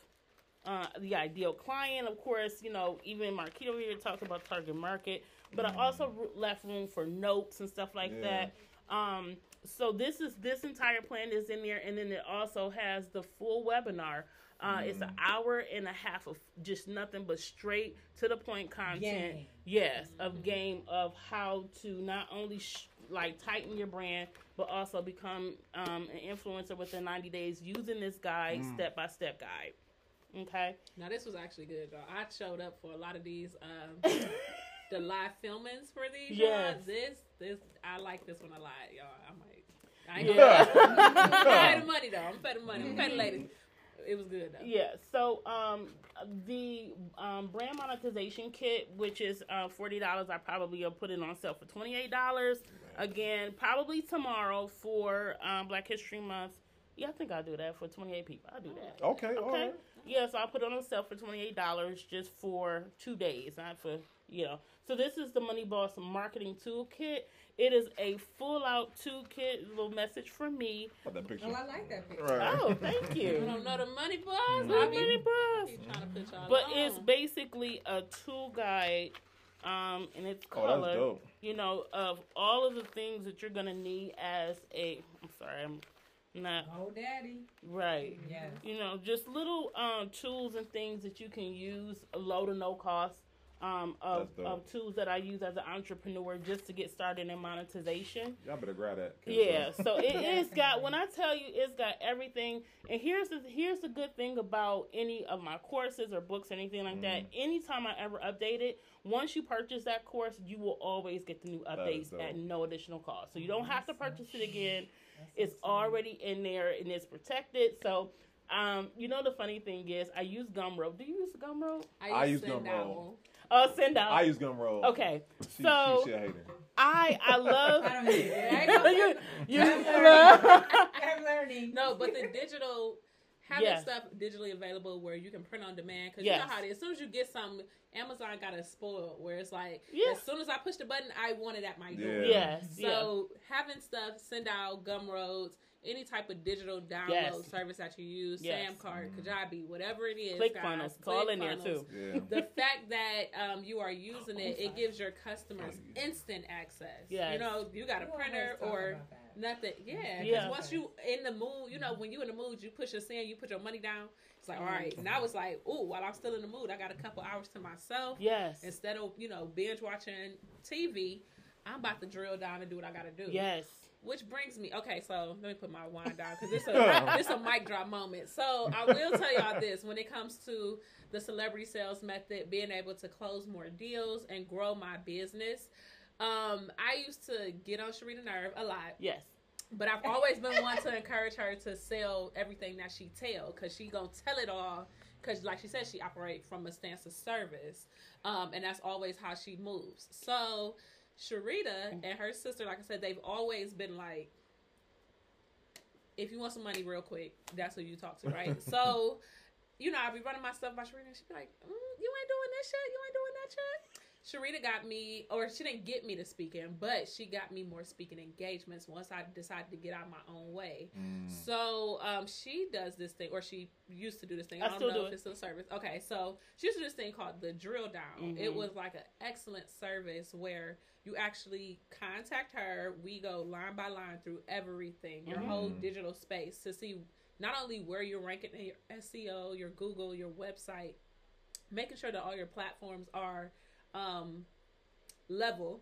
uh, the ideal client, of course. You know, even Marquita here talked about target market, but I also left room for notes and stuff like Yeah. that. Um, so this is this entire plan is in there, and then it also has the full webinar. Uh, It's an hour and a half of just nothing but straight to the point content. Game. Yes, of game of how to not only sh- like tighten your brand, but also become um, an influencer within 90 days using this guide, step by step guide. Okay. Now this was actually good, though. I showed up for a lot of these, um, (laughs) the live filmings for these. Yeah. This, this, I like this one a lot, y'all. I might. I ain't Yeah. gonna (laughs) I pay the money though. I'm pay the money. I'm pay the lady. It was good though. Yeah. So um, the um, brand monetization kit, which is uh, forty dollars, I probably will put it on sale for twenty eight dollars. Again, probably tomorrow for um, Black History Month. Yeah, I think I'll do that for twenty eight people. I'll do that. Okay, Okay. right. Yeah, so I'll put it on sale for twenty eight dollars just for two days, not for you know. So this is the Money Boss marketing toolkit. It is a full out toolkit. Little message from me. Put that picture. Oh, I like that picture. Right. Oh, thank (laughs) You you. don't know the money boss. Mm-hmm. The Money Boss. be trying to put y'all But on. it's basically a tool guide, um, and it's Oh, color. dope. You know, of all of the things that you're gonna need as a. I'm sorry, I'm not Oh, daddy. right. Yes. You know, just little um, tools and things that you can use, low to no cost. Um, of, of tools that I use as an entrepreneur just to get started in monetization. Y'all better grab that. 'cause, Yeah, so it is got when I tell you it's got everything. And here's the here's the good thing about any of my courses or books or anything like that. Mm-hmm. Anytime I ever update it, once you purchase that course, you will always get the new updates at no additional cost. So you don't have to purchase it again. It's already in there and it's protected. So um, you know the funny thing is I use Gumroad. Do you use Gumroad? I use send Gumroad. Oh, Uh SendOwl. I use Gumroad. okay. She, So- she, she a. I I (laughs) love I don't use it. I (laughs) ain't gonna- you, you, (laughs) I'm learning. No, but the digital having Yes. stuff digitally available where you can print on demand because Yes. you know how it is. As soon as you get something, Amazon got us spoiled where it's like Yeah. as soon as I push the button, I want it at my door. Yeah. Yes. yeah. So having stuff SendOwl Gumroads, any type of digital download Yes. service that you use, Yes. SamCart, Kajabi, whatever it is, Click guys, funnels. It's all in there too. Yeah. The fact that um, you are using it, it gives your customers instant access. Yes. You know, you got a printer or about that. Nothing. Yeah. Cuz once you in the mood, you know, when you in the mood, you push your sin, you put your money down. It's like, all right. Now it's like, ooh, while I'm still in the mood, I got a couple hours to myself. Yes. Instead of you know binge watching TV, I'm about to drill down and do what I got to do. Yes. Which brings me, okay, so let me put my wine down because this a (laughs) (laughs) this a mic drop moment. So I will tell y'all this: when it comes to the celebrity sales method, being able to close more deals and grow my business, um, I used to get on Sherita Nerve a lot, Yes. but I've always been one to encourage her to sell everything that she tell because she gonna tell it all. Because, like she said, she operate from a stance of service, um, and that's always how she moves. So, Sherita and her sister, like I said, they've always been like, if you want some money real quick, that's who you talk to, right? (laughs) so, you know, I be running my stuff by Sherita, and she be like, mm, "You ain't doing this shit. You ain't doing that shit." Sherita got me, or she didn't get me to speaking, but she got me more speaking engagements once I decided to get out my own way. Mm. So um, she does this thing, or she used to do this thing. I I, don't still know do if it. it's still service. Okay, so she used to do this thing called the drill down. It Mhm. was like an excellent service where you actually contact her. We go line by line through everything, your Mhm. whole digital space to see not only where you're ranking in your SEO, your Google, your website, making sure that all your platforms are um, level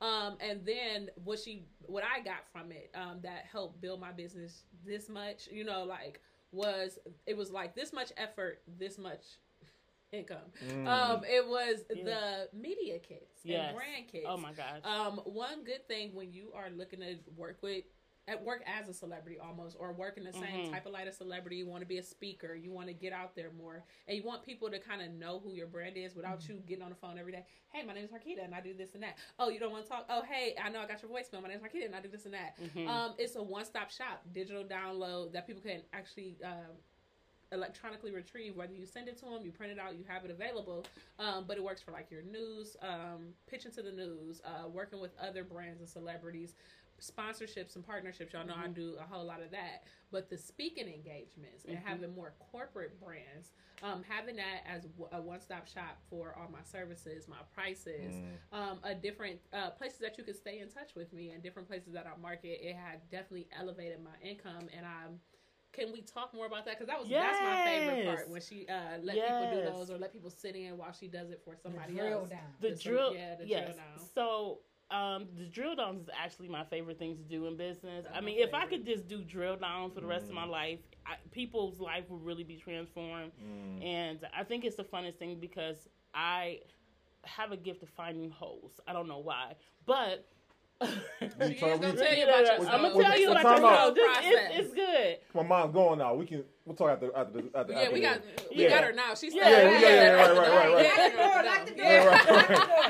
um, and then what she, what I got from it, um, that helped build my business this much, you know, like was it was like this much effort, this much income. Mm. Um, it was Yeah. the media kits Yes. and brand kits. Oh my gosh. Um, one good thing when you are looking to work with at work as a celebrity almost or work in the same Mhm. type of light as celebrity, you want to be a speaker, you want to get out there more, and you want people to kind of know who your brand is without you getting on the phone every day. Hey, my name is Marquita and I do this and that. Oh, you don't want to talk? Oh, hey, I know I got your voicemail. My name is Marquita and I do this and that. Mhm. Um, it's a one stop shop, digital download that people can actually um, electronically retrieve. Whether you send it to them, you print it out, you have it available. Um, but it works for like your news, um, pitching to the news, uh, working with other brands and celebrities, sponsorships and partnerships. Y'all know I Mhm. do a whole lot of that. But the speaking engagements and Mhm. having more corporate brands, um, having that as a one stop shop for all my services, my prices Mm. um, a different uh, places that you could stay in touch with me and different places that I market. It had definitely elevated my income, and I'm. Can we talk more about that? Because that was that's my favorite part when she uh, let people do those or let people sit in while she does it for somebody drill else. down. the the- drill, yeah, the drill yes. down. So, um, the drill downs is actually my favorite thing to do in business. That's I mean, if I could just do drill downs for the rest of my Mm. life, I, people's life would really be transformed. Mm. And I think it's the funnest thing because I have a gift of finding holes. I don't know why, but. You She trying- gonna we- tell you Yeah, about I'm gonna tell you about time out? This- Process. It's, it's good. My mom's going now. We can we'll talk after after the after, Yeah, we this. got we Yeah. got her now. She's Yeah, yeah, yeah, right, right, right, right. Lock the door, lock the door. Yeah, right,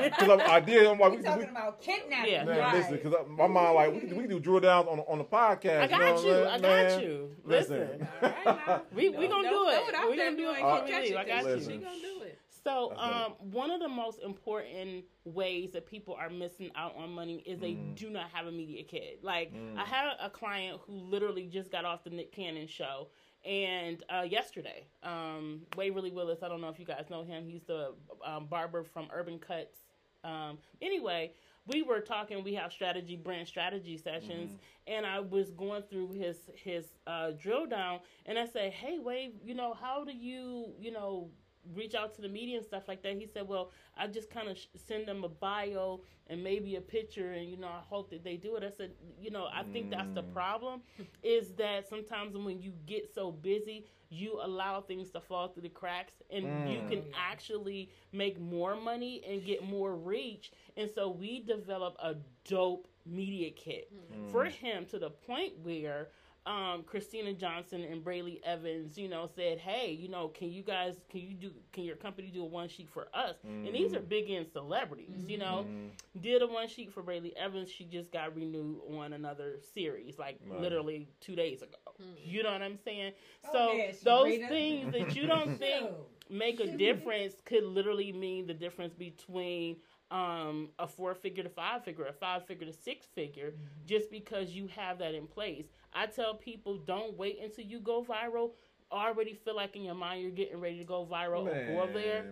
right. Because I did. I'm like, We we, talking we, about kidnapping. Yeah. man, Right. listen, because my mom like we can, we can do drill downs on on the podcast. I got know you. I'm I saying, got man? you. Listen. Listen. All right, now. We- we gonna don't it. We gonna do it you for ain't catch you. I got you. She gonna do it. So, um, one of the most important ways that people are missing out on money is they Mm. do not have a media kit. Like, Mm. I had a client who literally just got off the Nick Cannon show, and uh, yesterday, um, Waverly Willis. I don't know if you guys know him. He's the um, barber from Urban Cuts. Um, anyway, we were talking. We have strategy brand strategy sessions, and I was going through his his uh, drill down, and I said, "Hey, Wave, you know, how do you, you know?" Reach out to the media and stuff like that. He said, "Well, I just kind of sh- send them a bio and maybe a picture, and you know, I hope that they do it." I said, "You know, I think that's the Mm. problem, (laughs) is that sometimes when you get so busy, you allow things to fall through the cracks, and you Mm. can actually make more money and get more reach." And so we develop a dope media kit Mm. for him to the point where um, Christina Johnson and Brely Evans, you know, said, "Hey, you know, can you guys, can you do, can your company do a one sheet for us?" And these are big end celebrities, you know. Mm. Did a one sheet for Brely Evans. She just got renewed on another series, like Right. literally two days ago. You know what I'm saying? Go so ahead, those Sabrina. things that you don't (laughs) think Shoot. make a difference could literally mean the difference between um, a four figure to five figure, a five figure to six figure, Mm-hmm. just because you have that in place. I tell people don't wait until you go viral. Already feel like in your mind you're getting ready to go viral or go there.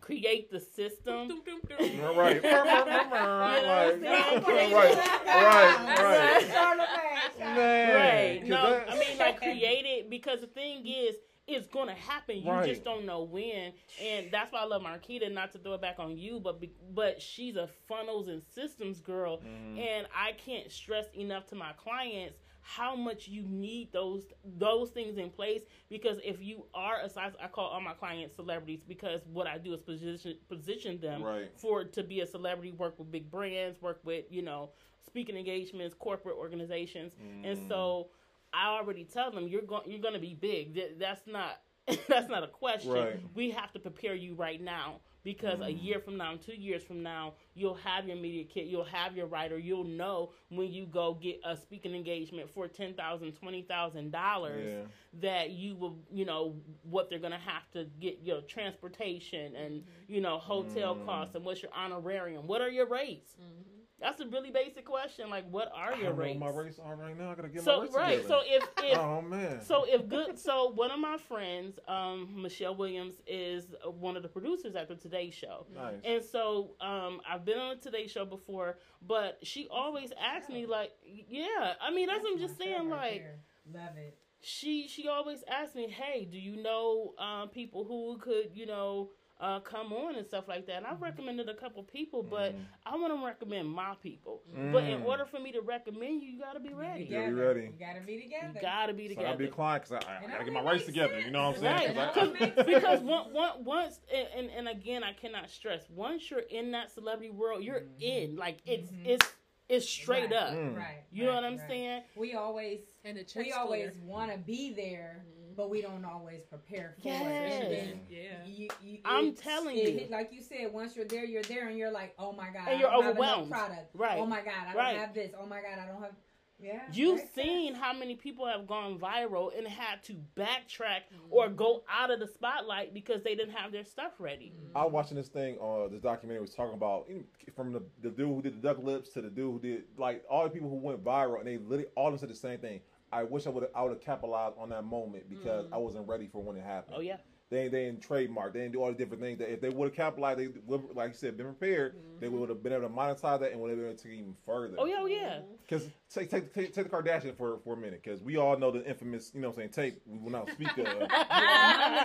Create the system. Doom, doom, doom. Right, right, right, (laughs) You know what I'm saying? right, right, right. Man, Right. 'cause No, that- I mean like create it because the thing is it's gonna happen. You Right. just don't know when, and that's why I love Marquita. Not to throw it back on you, but be, but she's a funnels and systems girl, Mm-hmm. and I can't stress enough to my clients how much you need those those things in place because if you are a size I call all my clients celebrities because what I do is position position them Right. for to be a celebrity work with big brands work with you know speaking engagements corporate organizations and Mm. so I already tell them you're going you're going to be big Th- that's not (laughs) that's not a question Right. we have to prepare you right now because a mm. year from now, two years from now, you'll have your media kit, you'll have your writer, you'll know when you go get a speaking engagement for ten thousand, twenty thousand dollars Yeah. that you will, you know, what they're gonna have to get your transportation and mm-hmm. you know hotel Mm. costs and what's your honorarium, what are your rates? Mm-hmm. That's a really basic question. Like, what are I your don't know rates? what my race are right now. I gotta get my so race right, together. so if if oh man. so if good, so one of my friends, um, Michelle Williams, is one of the producers at the Today Show, nice. and so um, I've been on the Today Show before, but she always asks me like, yeah, I mean that's what I'm just saying, like love it. she she always asks me, hey, do you know um, people who could you know uh, come on and stuff like that? And I've recommended a couple people, but I want to recommend my people. But in Mm. order for me to recommend you, you got to be ready. You got to be ready. You gotta be together. You got to be So together. I'll be a client because I, I gotta get my makes race together. You know what I'm saying? Right, 'Cause I- That makes because one, one, once, and, and, and again, I cannot stress. Once you're in that celebrity world, you're in. Like it's Mhm. it's it's straight Right. up. Mm. Right. You know right, what I'm right. saying? We always And the checks we always want to be there, but we don't always prepare for Yes. it. And Yeah. you- you- I'm it's- telling it- you. like you said, once you're there, you're there, and you're like, oh my god, And you're don't have overwhelmed. enough product. Right. Oh my god, I don't Right. have this. Oh my god, I don't have. Yeah. You've seen sense. how many people have gone viral and had to backtrack or go out of the spotlight because they didn't have their stuff ready. I was watching this thing, uh, this documentary was talking about from the, the dude who did the duck lips to the dude who did like all the people who went viral, and they literally all of them said the same thing. I wish I would I would have capitalized on that moment because mm. I wasn't ready for when it happened. Oh yeah, They they didn't trademark. They didn't do all the different things. That if they would have capitalized, they would, like you said, been prepared. They mm-hmm. would have been able to monetize that and would have been able to take it even further. oh yeah, oh yeah. Mm-hmm. Because take, take take take the Kardashian for for a minute, because we all know the infamous, you know, what I'm saying tape. We will not speak of. (laughs)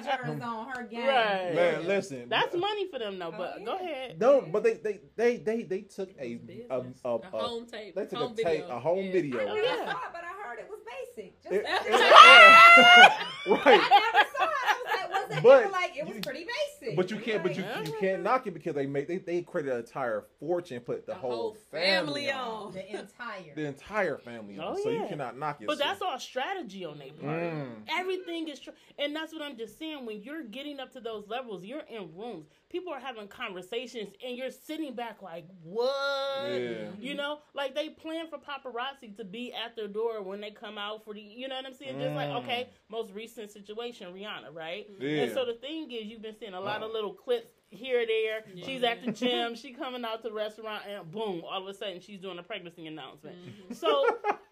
Yeah, on her game. Right. Man, listen. That's money for them though. Oh, But yeah. go ahead. No, but they they they they they took a Business. a, a, A home tape. they took home a tape video. a home Yeah. video. I Oh, never yeah. saw it, but I heard it was basic. Just It- (laughs) (laughs) I it- never right. saw it. I was like, was it But like it was you- pretty basic? But you can't. But you Yeah. you can't knock it because they made they, they created an entire fortune, put the, The whole, whole family, family on. on. the entire. the entire family on. Oh, so you cannot knock it. But that's all strategy on their part. Mm. Everything is true, and that's what I'm just saying. When you're getting up to those levels, you're in rooms. People are having conversations, and you're sitting back like, "What?" Yeah. You know, like they plan for paparazzi to be at their door when they come out for the. You know what I'm saying? Just like Mm. okay, most recent situation, Rihanna, right? Yeah. And so the thing is, you've been seeing a lot of little clips here, there. Yeah. She's at the gym. (laughs) she coming out to the restaurant, and boom! All of a sudden, she's doing a pregnancy announcement. So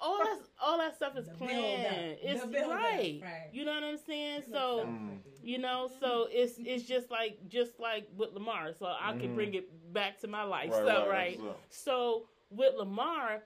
all that all that stuff is The planned. build-up. It's The build-up, right. right. You know what I'm saying? So. Mm. you know, so it's it's just like just like with Lamar. So I can Mhm. bring it back to my life. Right, so right, right. So with Lamar,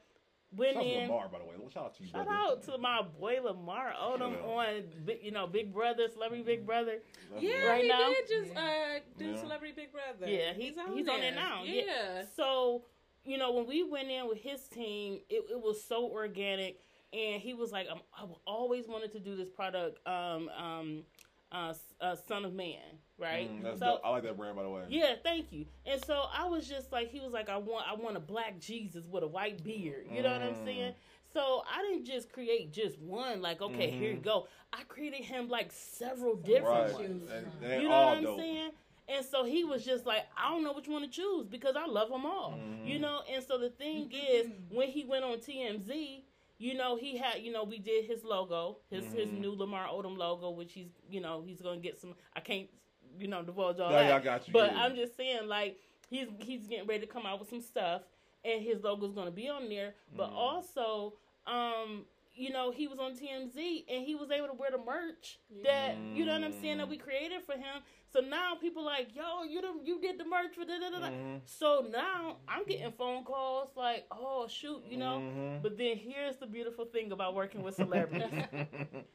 went Shout out to in. Lamar, by the way. Shout out to you, Shout brother. out to my boy Lamar Odom Yeah. on, you know, Big Brother, Celebrity Big Brother. Yeah, Right he now? did just uh, do Yeah. Celebrity Big Brother. Yeah, he- he's on there now. Yeah. Yeah. So, you know, when we went in with his team, it, it was so organic, and he was like, um, "I've always wanted to do this product, um, um, uh, uh, Son of Man, right?" Mm, so, dope. I like that brand, by the way. yeah, thank you. And so I was just like, he was like, I want, I want a black Jesus with a white beard. You know what I'm Mm. saying? So I didn't just create just one. Like, okay, here you Mhm. go. I created him like several different Right. ones. Choose And, and they You know what I'm dope. saying? And so he was just like, I don't know which one to choose because I love them all. Mhm. You know, and so the thing is, when he went on TMZ, you know, he had, you know, we did his logo, his his Mhm. new Lamar Odom logo, which he's, you know, he's gonna get some. I can't, you know, divulge all Yeah, that. yeah, I got you. But yeah. I'm just saying, like, he's he's getting ready to come out with some stuff, and his logo's gonna be on there. But Mhm. also, um, you know, he was on TMZ and he was able to wear the merch that you know what I'm saying that we created for him. So now people like, yo, you done, you did the merch for da da da. da. Mhm. So now I'm getting phone calls like, oh shoot, you know. Mhm. But then here's the beautiful thing about working with celebrities. (laughs)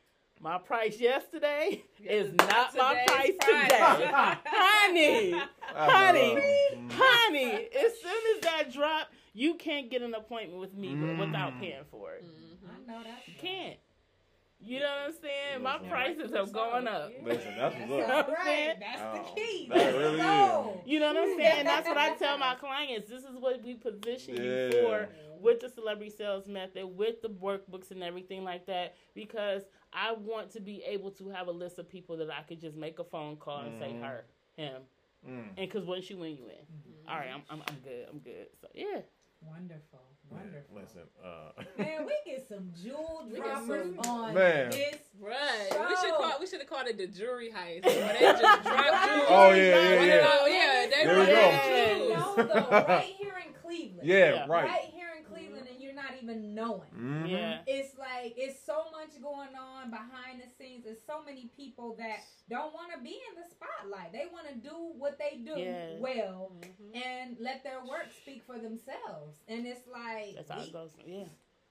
my price yesterday is not my price today's today. (laughs) honey, honey, (laughs) honey. As soon as that drop, you can't get an appointment with me Mm. without paying for it. Mhm. I know that. You can't. You know what I'm saying? My Listen. prices have gone up. Listen, that's That's what's all up. right. That's Oh, the key. that That's really the is. You know what I'm saying? That's what I tell my (laughs) clients. This is what we position you for with the celebrity sales method, with the workbooks and everything like that, because I want to be able to have a list of people that I could just make a phone call and say Mhm. her, him, Mm. and because once you win, you win. All right, I'm, I'm I'm good. I'm good. So yeah, Wonderful. Wonderful. Listen, uh, (laughs) Man, we get some jewel droppers on Man. this. Right. We should call. We should have called it the jury heist. Where they just drop (laughs) jewels. oh yeah, yeah, One yeah. of those- yeah. They There drop you go. Yes. Jewels. right here in Cleveland. Yeah, Yeah. right. Right here in Cleveland, and you're not even knowing. Mhm. yeah. It's like it's so much going on behind the scenes. There's so many people that don't want to be in the spotlight. They want to do what they do Yeah. well Mhm. and let their work speak for themselves. And it's like That's how we, it goes. Yeah.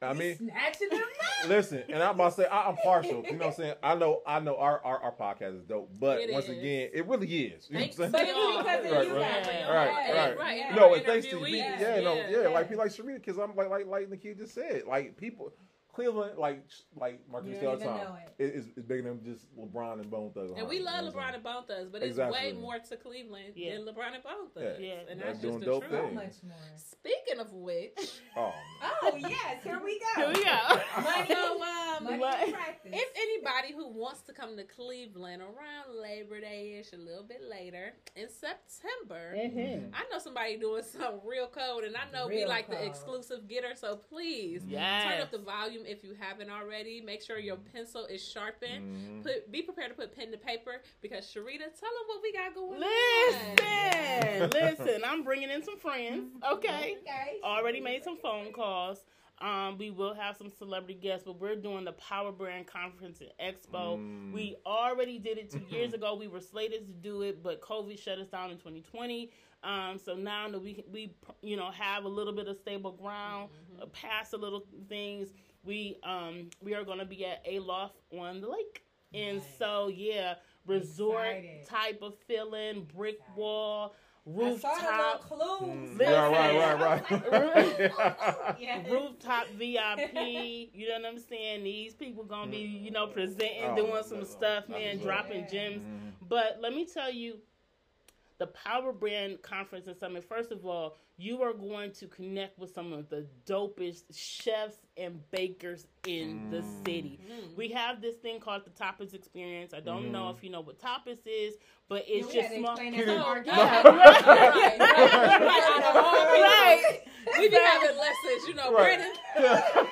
I mean, snatching them up. listen, and I'm about to say I, I'm partial. You know what I'm saying? I know, I know our our, our podcast is dope, but It once is. again, it really is. You know Thanks what I'm But saying? it's y'all. because of Right, you right. guys. Right, right. Right. yes. No, and thanks to you, yeah, Yeah, no, yeah. yeah, like people like Sherita, because I'm like like like Nikki just said, like people, Cleveland, like like Marcus You said all the time, know it. it is is bigger than just LeBron and Bone Thugs. And we You know love LeBron saying? and Bone Thugs, but it's Exactly. way more to Cleveland Yeah. than LeBron and Bone Thugs. Yeah. Yeah. And They're that's doing just the dope truth. Things. much more. Speaking of which, Oh, (laughs) Oh yes, here we go. Here we go. Money, (laughs) so um, money What? practice. if anybody who wants to come to Cleveland around Labor Day ish, a little bit later in September, Mhm. I know somebody doing something real cold, and I know we Real like the cold. exclusive getter. So please Yes. turn up the volume if you haven't already. Make sure your pencil is sharpened. mhm. Put, be prepared to put pen to paper because Sherita, tell them what we got going on. Listen, (laughs) listen. I'm bringing in some friends. Okay. Okay. Already made some phone calls. Um, we will have some celebrity guests, but we're doing the Power Brand Conference and Expo. Mm. We already did it two (laughs) years ago. We were slated to do it, but COVID shut us down in 2020. Um, so now that we we you know have a little bit of stable ground, uh, past a little things, we um we are going to be at a loft on the lake, and Nice. so yeah, resort Excited. type of feeling, brick Excited. wall, I saw the rooftop. little clues. Mm, Listen. right, right, right, right. (laughs) Yes. (laughs) rooftop VIP. You know what I'm saying? These people gonna be, you know, presenting, Oh, doing some stuff, man, That's dropping awesome. gems. Mhm. But let me tell you, the Power Brand Conference and Summit. First of all, you are going to connect with some of the dopest chefs and bakers in the Mm. city. Mm. We have this thing called the Tapas Experience. I don't know Mhm. if you know what tapas is, but it's we just had to small. Oh, yeah. Right. We be having lessons, you know. Right. Brandon,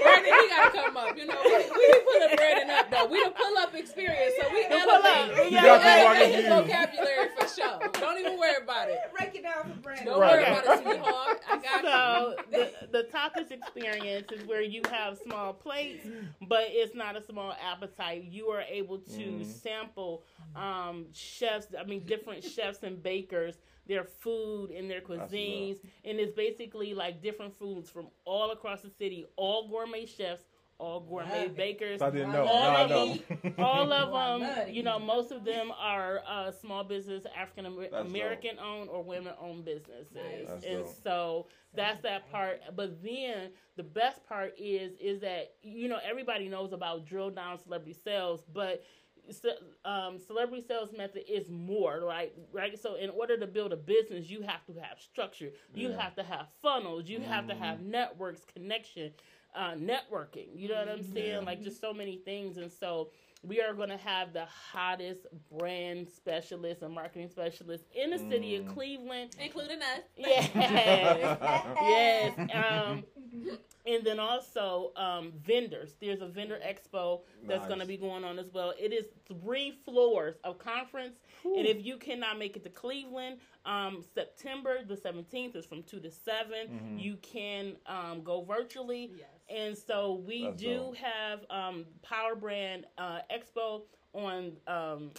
Brandon, he gotta come up. You know, we, we be putting Brandon up though. We the pull up experience, so we The pull-up. elevate. We got people elevate his vocabulary for sure. Don't even worry about it. Break it down for Brandon. Don't Right. worry about it, sweetheart. I got So the the tapas experience is where you have small plates, but it's not a small appetite. You are able to Mhm. sample um, chefs. I mean, different chefs and bakers. Their food and their cuisines, and it's basically like different foods from all across the city. All gourmet chefs, all gourmet Love bakers. I didn't know. All Now I of know. them- all of them, you know, most of them are uh, small business, African American owned or women owned businesses, Nice. And dope. so that's that part. But then the best part is is that you know everybody knows about drill down celebrity sales, but ce- um, celebrity sales method is more right right so in order to build a business you have to have structure you Yeah. have to have funnels you have to have networks connection uh, networking you know what i'm saying Yeah. like just so many things and so we are going to have the hottest brand specialists and marketing specialists in the city of Mm. cleveland including us. (laughs) yes yes um (laughs) and then also um, vendors. There's a vendor expo that's Nice. going to be going on as well. It is three floors of conference, and if you cannot make it to Cleveland, um, September the 17th is from two to 7 Mhm. You can um, go virtually, Yes. And so we That's do dope. have um, Power Brand uh, Expo on um,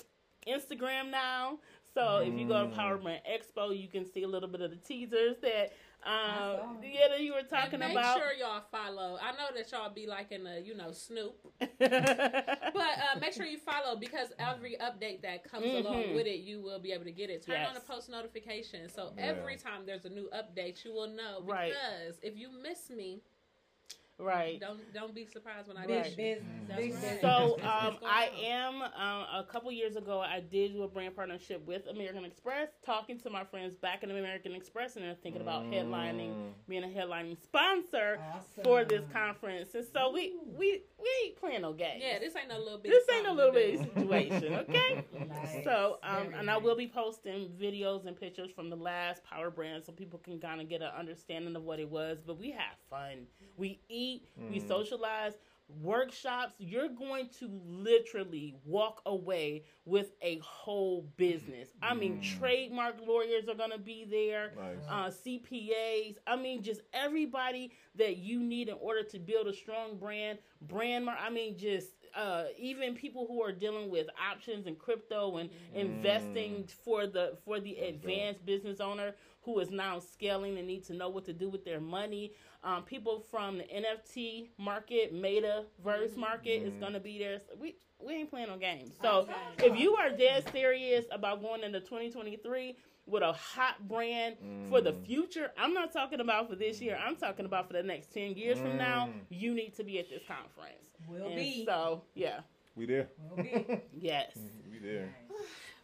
Instagram now. So if you go to Mm. Power Brand Expo, you can see a little bit of the teasers that I um, yeah that you were talking and make about. sure y'all follow. I know that y'all be like in the, you know, Snoop, but (laughs) but uh, make sure you follow because every update that comes along Mhm. with it, you will be able to get it. Turn on the post notifications, so Yeah. every time there's a new update, you will know. Right. Because if you miss me, right. don't don't be surprised when I Big miss business. Right. So um, I am um, a couple years ago. I did do a brand partnership with American Express, talking to my friends back in American Express, and they're thinking about headlining, Mm. being a headlining sponsor Awesome. for this conference. And so we we we ain't playing no games. Yeah, this ain't no little bit. this ain't a little bit situation, okay? (laughs) Nice. So, um, Very and I will be posting videos and pictures from the last Power Brand so people can kind of get an understanding of what it was. But we have fun. We eat, we Mm. socialize, workshops. You're going to literally walk away with a whole business. I mean, Mm. trademark lawyers are going to be there Nice. uh, CPAs. I mean, just everybody that you need in order to build a strong brand. Brand, I mean, just uh, even people who are dealing with options and crypto and investing for the for the advanced business owner who is now scaling and need to know what to do with their money. Um, people from the NFT market, Metaverse market is Mhm. going to be there. So we we ain't playing no games. So if you are dead serious about going into 2023 with a hot brand for the Mm. future, I'm not talking about for this year. I'm talking about for the next 10 years from now. Mm. You need to be at this conference. Will And be. So, yeah. We there. Will be. (laughs) Yes. we there.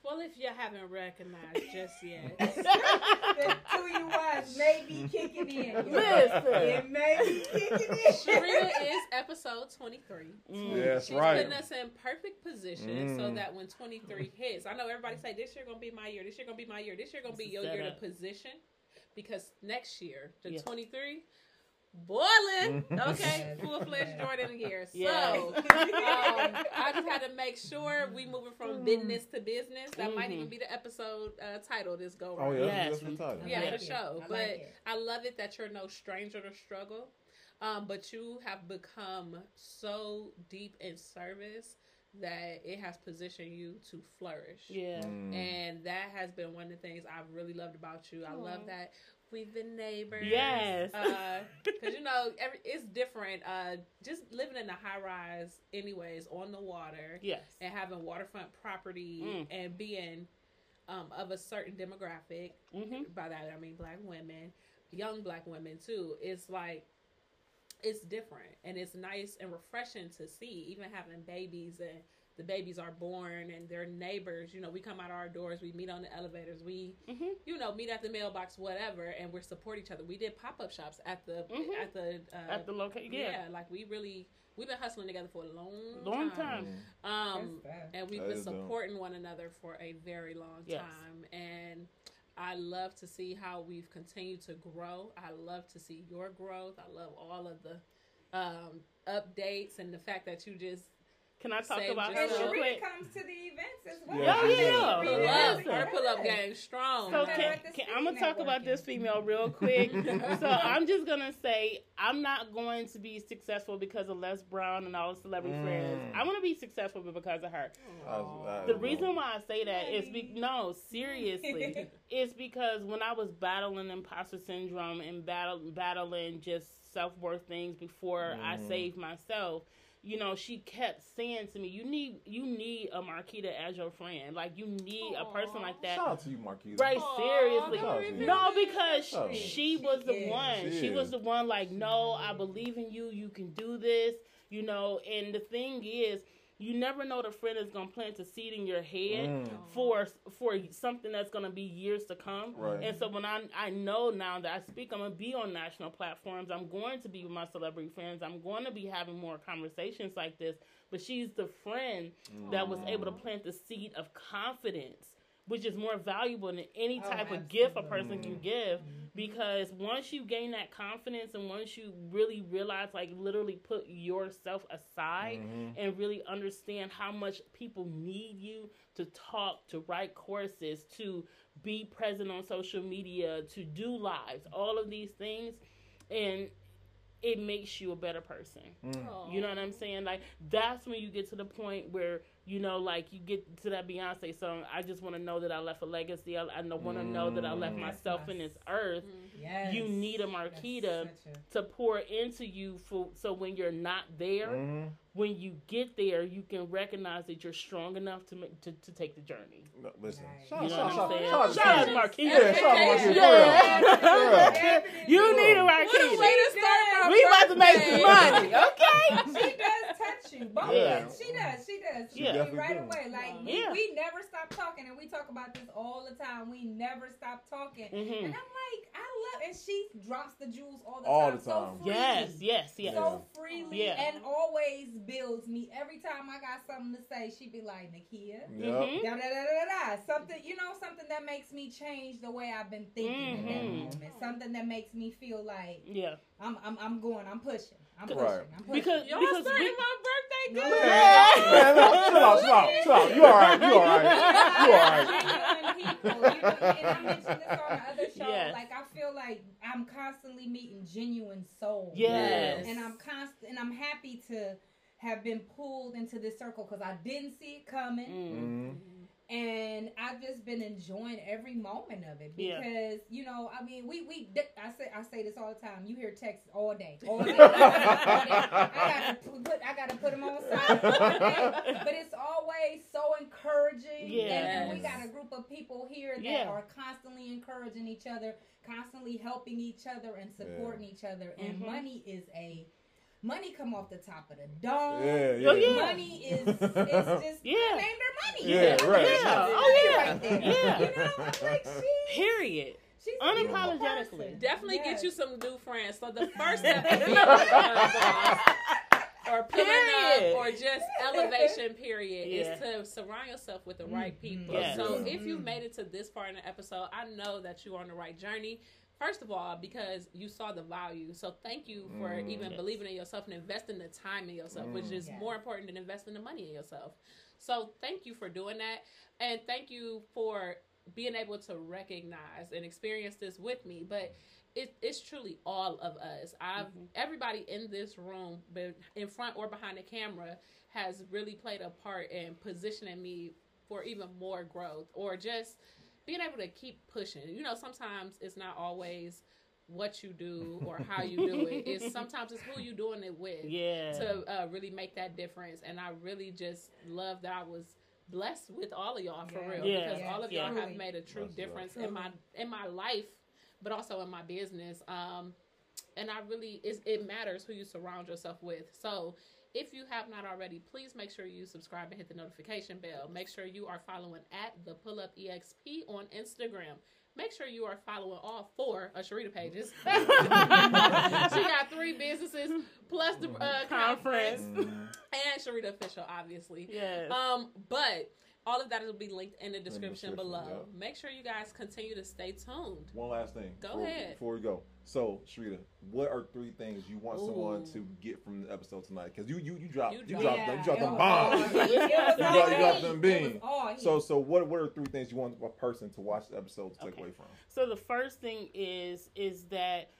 Well, if you haven't recognized just yet, (laughs) the two you watch may be kicking in. Listen. It may be kicking in. Sherita is episode 23. Mm. Yeah, that's She's right. putting us in perfect position so Mm. that when 23 hits, I know everybody say this year gonna be my year, this year gonna be my year, this year gonna be your year to position because next year, the Yeah. 23, boiling, (laughs) okay, full fledged Jordan here. Yes. So, um, I just had to make sure we moving from business to business. That might Mhm. even be the episode uh, title this go Oh yeah, Yes. that's, that's the title. Yeah, like for it. sure. I but like it. I love it that you're no stranger to struggle. Um, but you have become so deep in service that it has positioned you to flourish. Yeah. Mm. And that has been one of the things I've really loved about you. I love that we've been neighbors. Yes. Because, you know, every, it's different. Uh, just living in a high rise, anyways, on the water Yes. and having waterfront property Mm. and being um, of a certain demographic hmm by that I mean black women, young black women too. It's like it's different and it's nice and refreshing to see. Even having babies and the babies are born and their neighbors. You know, we come out our doors, we meet on the elevators, we hmm you know meet at the mailbox, whatever, and we support each other. We did pop up shops at the Mhm. at the uh, At the location. yeah. Yeah. like we really we've been hustling together for a long Long time. time. Um, and we've That been is dope. supporting one another for a very long Yes. time and i love to see how we've continued to grow i love to see your growth i love all of the um, updates and the fact that you just Can I talk Save about And her real quick? comes to the events as well. Yeah, I she think does. Sherita pull Yeah. up is her pull up good. game strong So can, can, I'm gonna talk about this female real quick. (laughs) so I'm just gonna say I'm not going to be successful because of Les Brown and all the celebrity Mm. friends. I'm gonna be successful because of her. I I The reason why I say that is be, no seriously (laughs) is because when I was battling imposter syndrome and battle, battling just self worth things before I Mhm. saved myself. You know, she kept saying to me, "You need, you need a Marquita as your friend. Like, you need a person like that." Shout out to you, Marquita. Right, Aw, seriously. Shout out to you. No, because Oh. she was the She one. She She was the one like, no, I believe in you. You can do this. You know, and the thing is, you never know the friend is gonna plant a seed in your head Mm. for for something that's gonna be years to come. Right. And so when I I know now that I speak, I'm gonna be on national platforms. I'm going to be with my celebrity friends. I'm going to be having more conversations like this. But she's the friend that was able to plant the seed of confidence, which is more valuable than any Oh, type of gift a person can give. Because once you gain that confidence and once you really realize, like, literally put yourself aside Mhm. and really understand how much people need you to talk, to write courses, to be present on social media, to do lives, all of these things. And it makes you a better person. Mm. You know what I'm saying? Like that's when you get to the point where you know, like you get to that Beyonce song. I just want to know that I left a legacy. I, I want to know that I left Mm. myself in this earth. Yes. You need a That's Marquita a- to pour into you for so when you're not there, Mhm. When you get there, you can recognize that you're strong enough to make, to, to take the journey. No, Listen, shout, You know shout, what shout, I'm saying? shout, Shout out shout, to shout, Marquita. Yeah, shout out Marquita. Yeah. Yeah. Definitely. You need a What a way Marquita. to start my We about to make some money, (laughs) okay? she does touch you. Both Yeah. of She does. She does. She Yeah. do Definitely right do. away. Like we, Yeah. we never stop talking, and we talk about this all the time. We never stop talking, Mhm. and I'm like, I love, and she drops the jewels all the All time. the time. So freely. Yes, yes, yes. So freely Yeah. and always builds me. Every time I got something to say, she'd be like, Nakia, Yep. Mhm. da da da da da. Something, you know, something that makes me change the way I've been thinking in that Mhm. moment. Something that makes me feel like Yeah. I'm, I'm, I'm going, I'm pushing, I'm pushing, Right. I'm pushing. Because Y'all because we, my birthday No, good. Man, man, chill out, chill out, chill out. You all right? You all right? You all right? (laughs) People, you know, and I mentioned this on the other show. Yes. Like I feel like I'm constantly meeting genuine souls. yes. and I'm constant, and I'm happy to have been pulled into this circle because I didn't see it coming, Mm. Mhm. and I've just been enjoying every moment of it Yeah. because you know, I mean, we we I say I say this all the time. You hear texts all day, all day. all (laughs) day. I got to put I got to put them on silent all day, but it's always so encouraging. And we got a group of people here that Yeah. are constantly encouraging each other, constantly helping each other and supporting each other. And Mhm. money is a money come off the top of the dome. Yeah, yeah. Oh, yeah. Money is it's just (laughs) Yeah. Named her money. Yeah, right. Yeah. Oh, yeah. right there. Yeah. You know, I'm like (laughs) she, Period. she's Unapologetically. beautiful. Definitely Yes. get you some new friends. So the (laughs) first step of being a boss or pulling Period. up or just elevation period Yeah. is to surround yourself with the right Mhm. people. Yes. So Yes. if you made it to this part in the episode, I know that you're on the right journey. First of all, because you saw the value. So thank you for Mm. even Yes. believing in yourself and investing the time in yourself, which Mm. is Yes. more important than investing the money in yourself. So thank you for doing that. And thank you for being able to recognize and experience this with me. But it, it's truly all of us. I've Mhm. everybody in this room, but in front or behind the camera, has really played a part in positioning me for even more growth or just being able to keep pushing. You know, sometimes it's not always what you do or how you do it. (laughs) It's sometimes it's who you doing it with Yeah. to uh, really make that difference. And I really just love that I was blessed with all of y'all for Yeah. real Yeah. because all of y'all Yeah. have made a true That's right. difference in my in my life, but also in my business. Um, and I really it's, it matters who you surround yourself with. So. If you have not already, please make sure you subscribe and hit the notification bell. Make sure you are following at the Pull Up EXP on Instagram. Make sure you are following all four of Sherita pages. (laughs) she got three businesses plus the uh, conference Conference. Mhm. and Sherita official, obviously. yes. Um, but all of that will be linked in the description, description, below. yeah. Make sure you guys continue to stay tuned. One last thing. Go before, ahead. Before we go, so Sherita, what are three things you want someone to get from the episode tonight? Because you you you dropped You you, dropped- dropped them, you dropped it them bombs. all heat. It was (laughs) You all dropped- you dropped them It beans. So so what what are three things you want a person to watch the episode to take away from? So the first thing is is that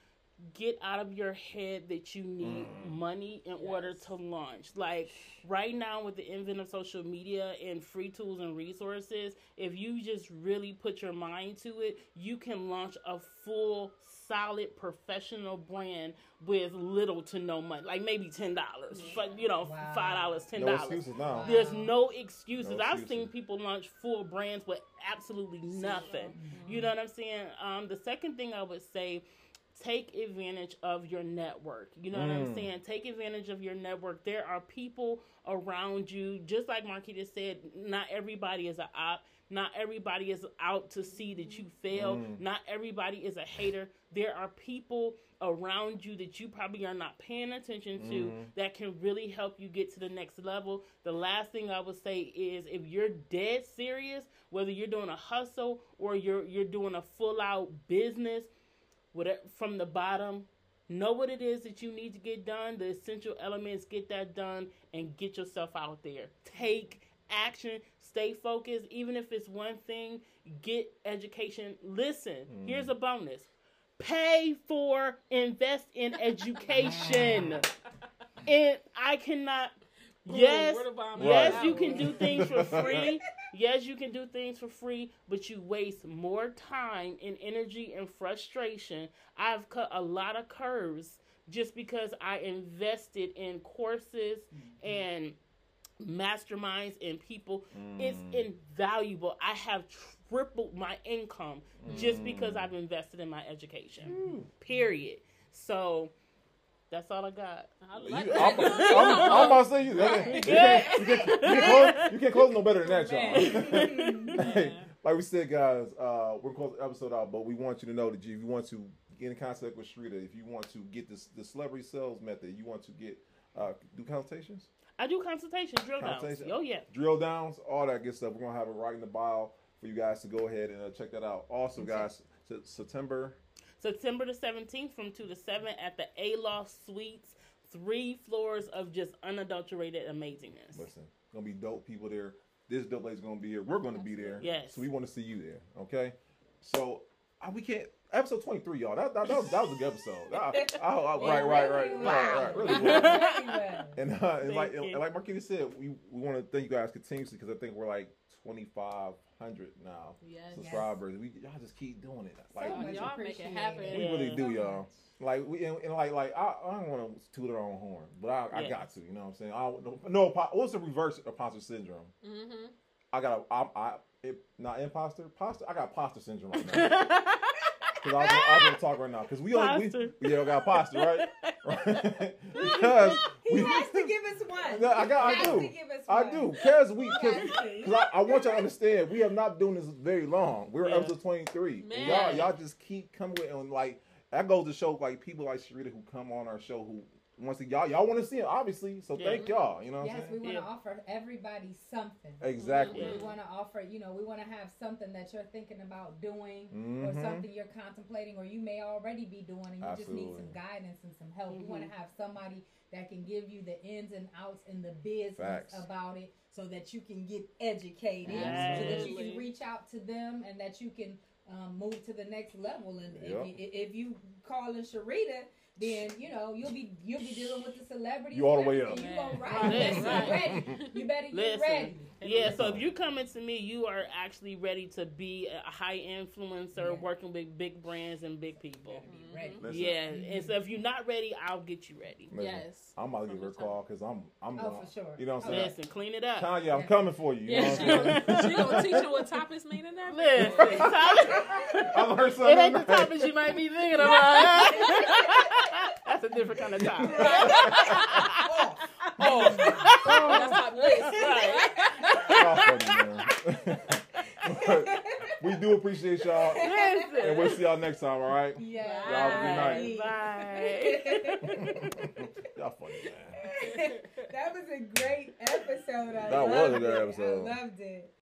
get out of your head that you need Mm. money in order to launch. Like right now with the advent of social media and free tools and resources, if you just really put your mind to it, you can launch a full solid professional brand with little to no money. Like maybe ten dollars. But you know, Wow. five dollars, ten No dollars. excuses now. There's no excuses. No I've excuses. seen people launch full brands with absolutely nothing. You know what I'm saying? Um, the second thing I would say, take advantage of your network. You know what I'm Mm. saying? Take advantage of your network. There are people around you, just like Marquita said, not everybody is a op. Not everybody is out to see that you fail. Mm. Not everybody is a hater. There are people around you that you probably are not paying attention to Mhm. that can really help you get to the next level. The last thing I would say is if you're dead serious, whether you're doing a hustle or you're you're doing a full out business, whatever from the bottom, know what it is that you need to get done, the essential elements, get that done and get yourself out there. Take action, stay focused, even if it's one thing, get education. Listen, Mm. here's a bonus. pay for, invest in (laughs) education. (laughs) and I cannot. Yes, Word of vomit. yes, you can do things for free. (laughs) Yes, you can do things for free, but you waste more time and energy and frustration. I've cut a lot of curves just because I invested in courses mm-hmm. and masterminds and people. It's mm. invaluable. I have tripled my income just because mm. I've invested in my education. Mm. Period. So that's all I got. I You, like I'm, that. I'm, I'm about to say you. You can't, you, can't, you, can't close, you can't close no better than that, y'all. (laughs) hey, like we said, guys, uh, we're close the episode out, but we want you to know that if you want to get in contact with Sherita, if you want to get this the celebrity sales method, you want to get uh, do consultations, I do consultations, drill downs. Oh yeah. drill downs, all that good stuff. We're gonna have it right in the bio for you guys to go ahead and uh, check that out. Also, guys, September. September the 17th from 2 to 7 at the Aloft Suites. Three floors of just unadulterated amazingness. Listen, gonna be dope people there. This dope lady's gonna be here. We're gonna be there. Yes. So we want to see you there. Okay. So uh, we can't. Episode twenty three, y'all. That, that, that, was, that was a good episode. I, I, (laughs) I, right, right, right, really right, well. right, really Really well. well. And, uh, and like Thank you. and like Marquita said, we, we want to thank you guys continuously because I think we're like twenty five hundred now Yes. subscribers. We y'all just keep doing it. Like So y'all make it happen. we Yeah. really do, y'all. Like we and, and like like I, I don't want to toot our own horn, but I, I got to. You know what I'm saying? I don't- no. What's the reverse imposter syndrome? Mm-hmm. I got a, I, I, it, not imposter, pasta. I got pasta syndrome right now. (laughs) Because I was, I was gonna talk right now. Because we only, Pasta. we, yeah, I got pasta, right? (laughs) right? (laughs) because (laughs) He we, has to give us one. No, I got- I has do. to give us I one. do. Because we, because. Cause I, I want y'all to understand, we have not been doing this very long. We're Yeah. episode twenty three, and y'all y'all just keep coming with and like that goes to show like people like Sherita who come on our show who wants to y'all y'all want to see it obviously. So Yeah. thank y'all. You know what Yes, I'm we want to Yeah. offer everybody something. Exactly. Yeah. We want to offer, you know, we want to have something that you're thinking about doing Mhm. or something you're contemplating or you may already be doing and you just need some guidance and some help. We want to have somebody that can give you the ins and outs in the business Facts. about it so that you can get educated, so that you can reach out to them and that you can um, move to the next level. And Yep. if, you, if you call in Sherita, then you know you'll be you'll be dealing with the celebrities. You all the way up. You go Man. right. Right. You Right. ready. You better get Listen. ready. Yeah, so if you're coming to me, you are actually ready to be a high influencer Yeah. working with big brands and big people. Better be ready. Listen, Yeah, and so mm-hmm. if you're not ready, I'll get you ready. listen, Yes. I'm about to give her a call because I'm I'm Oh, going. for sure. You know what I'm Oh, saying? Listen, clean it up. Tanya, I'm Yeah. coming for you. you Yeah, know she what I'm gonna, (laughs) she gonna teach you what topics mean and Listen, (laughs) everything. Tyler- I learned something. it ain't the tonight. topics you might be thinking about. (laughs) That's a different kind of topic. Oh, that's top list. Right. Y'all funny, man. But we do appreciate y'all, and we'll see y'all next time. All right? Yeah. Y'all have a good night. Bye. (laughs) y'all funny, man. that was a great episode. I That was a good episode. I loved it.